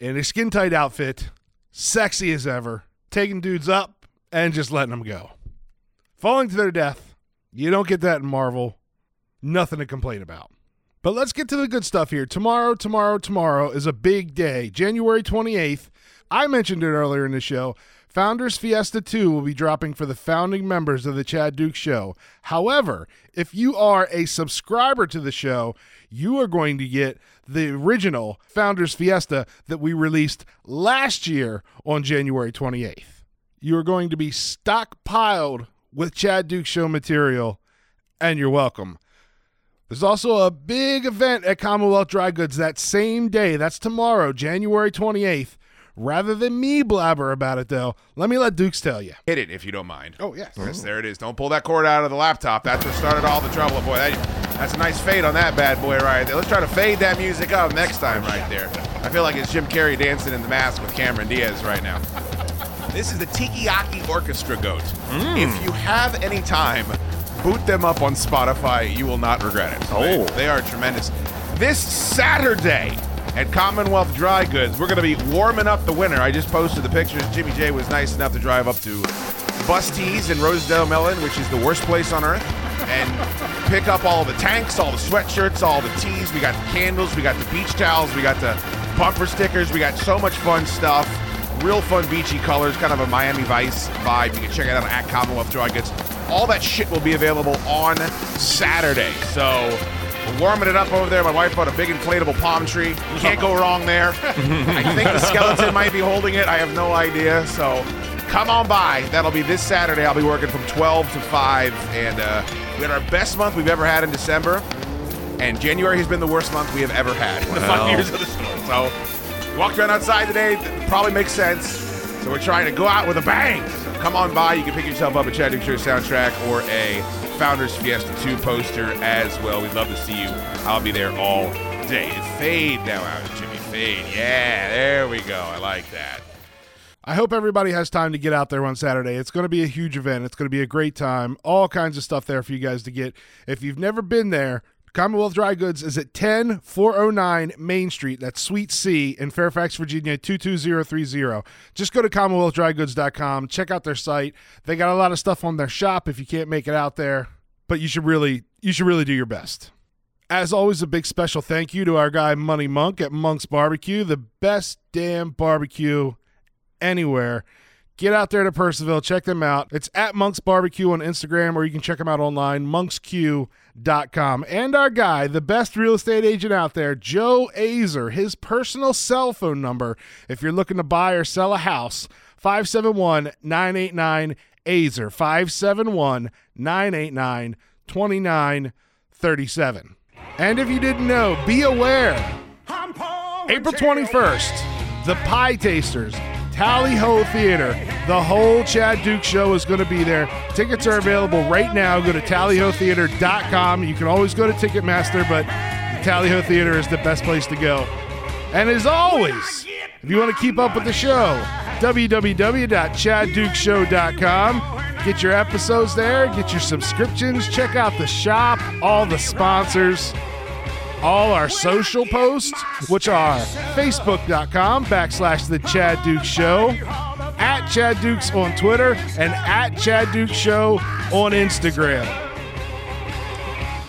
[SPEAKER 7] in a skin tight outfit, sexy as ever, taking dudes up and just letting them go. Falling to their death. You don't get that in Marvel. Nothing to complain about. But let's get to the good stuff here. Tomorrow, tomorrow, tomorrow is a big day. January 28th. I mentioned it earlier in the show. Founders Fiesta 2 will be dropping for the founding members of the Chad Duke Show. However, if you are a subscriber to the show, you are going to get the original Founders Fiesta that we released last year on January 28th. You are going to be stockpiled with Chad Duke Show material, and you're welcome. There's also a big event at Commonwealth Dry Goods that same day. That's tomorrow, January 28th. Rather than me blabber about it, though, let me let Dukes tell you.
[SPEAKER 8] Hit it if you don't mind.
[SPEAKER 7] Oh, yes.
[SPEAKER 8] Yes, there it is. Don't pull that cord out of the laptop. That's what started all the trouble. Boy, that, that's a nice fade on that bad boy right there. Let's try to fade that music up next time right there. I feel like it's Jim Carrey dancing in the mask with Cameron Diaz right now. This is the Tikiyaki Orchestra Goat. Hmm. If you have any time, boot them up on Spotify. You will not regret it. Oh. They, they are tremendous. This Saturday at Commonwealth Dry Goods, we're going to be warming up the winter. I just posted the pictures. Jimmy J was nice enough to drive up to Bus Tees in Rosedale, Mellon, which is the worst place on earth, and pick up all the tanks, all the sweatshirts, all the tees. We got the candles, we got the beach towels, we got the bumper stickers. We got so much fun stuff. Real fun beachy colors, kind of a Miami Vice vibe. You can check it out at Commonwealth Dry Goods. All that shit will be available on Saturday. So we're warming it up over there. My wife bought a big inflatable palm tree. You Can't go wrong there. I think the skeleton might be holding it. I have no idea. So come on by. That'll be this Saturday. I'll be working from 12 to 5. And uh, we had our best month we've ever had in December. And January has been the worst month we have ever had in the five years of the store. So walked around outside today. Probably makes sense. So we're trying to go out with a bang. So come on by. You can pick yourself up a Chad Show soundtrack or a Founders Fiesta 2 poster as well. We'd love to see you. I'll be there all day. Fade now out, Jimmy. Fade. Yeah, there we go. I like that.
[SPEAKER 7] I hope everybody has time to get out there on Saturday. It's going to be a huge event. It's going to be a great time. All kinds of stuff there for you guys to get. If you've never been there, Commonwealth Dry Goods is at 10409 Main Street. That's Suite C in Fairfax, Virginia 22030. Just go to commonwealthdrygoods.com, check out their site. They got a lot of stuff on their shop if you can't make it out there, but you should really you should really do your best. As always, a big special thank you to our guy Money Monk at Monk's Barbecue, the best damn barbecue anywhere. Get out there to Purcellville, check them out. It's at Monk's Barbecue on Instagram, or you can check them out online, monksq.com. And our guy, the best real estate agent out there, Joe Azer, his personal cell phone number, if you're looking to buy or sell a house, 571 989 Azer, 571 989 2937. And if you didn't know, be aware April 21st, the Pietasters, Tally Ho Theater, the whole Chad Duke show is going to be there. Tickets are available right now. Go to tallyhotheater.com. You can always go to Ticketmaster, but the Tally Ho Theater is the best place to go. And as always, if you want to keep up with the show, www.chaddukeshow.com. Get your episodes there, get your subscriptions, check out the shop, all the sponsors. All our social posts, which are facebook.com backslash the Chad Dukes Show, at Chad Dukes on Twitter, and at Chad Dukes Show on Instagram.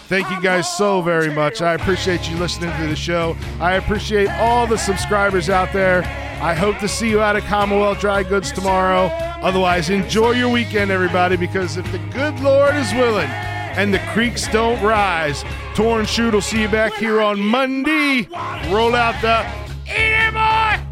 [SPEAKER 7] Thank you guys so very much. I appreciate you listening to the show. I appreciate all the subscribers out there. I hope to see you out at Commonwealth Dry Goods tomorrow. Otherwise, enjoy your weekend, everybody, because if the good Lord is willing and the creeks don't rise. Torn Shoot will see you back here on Monday. Roll out the Eat Boy!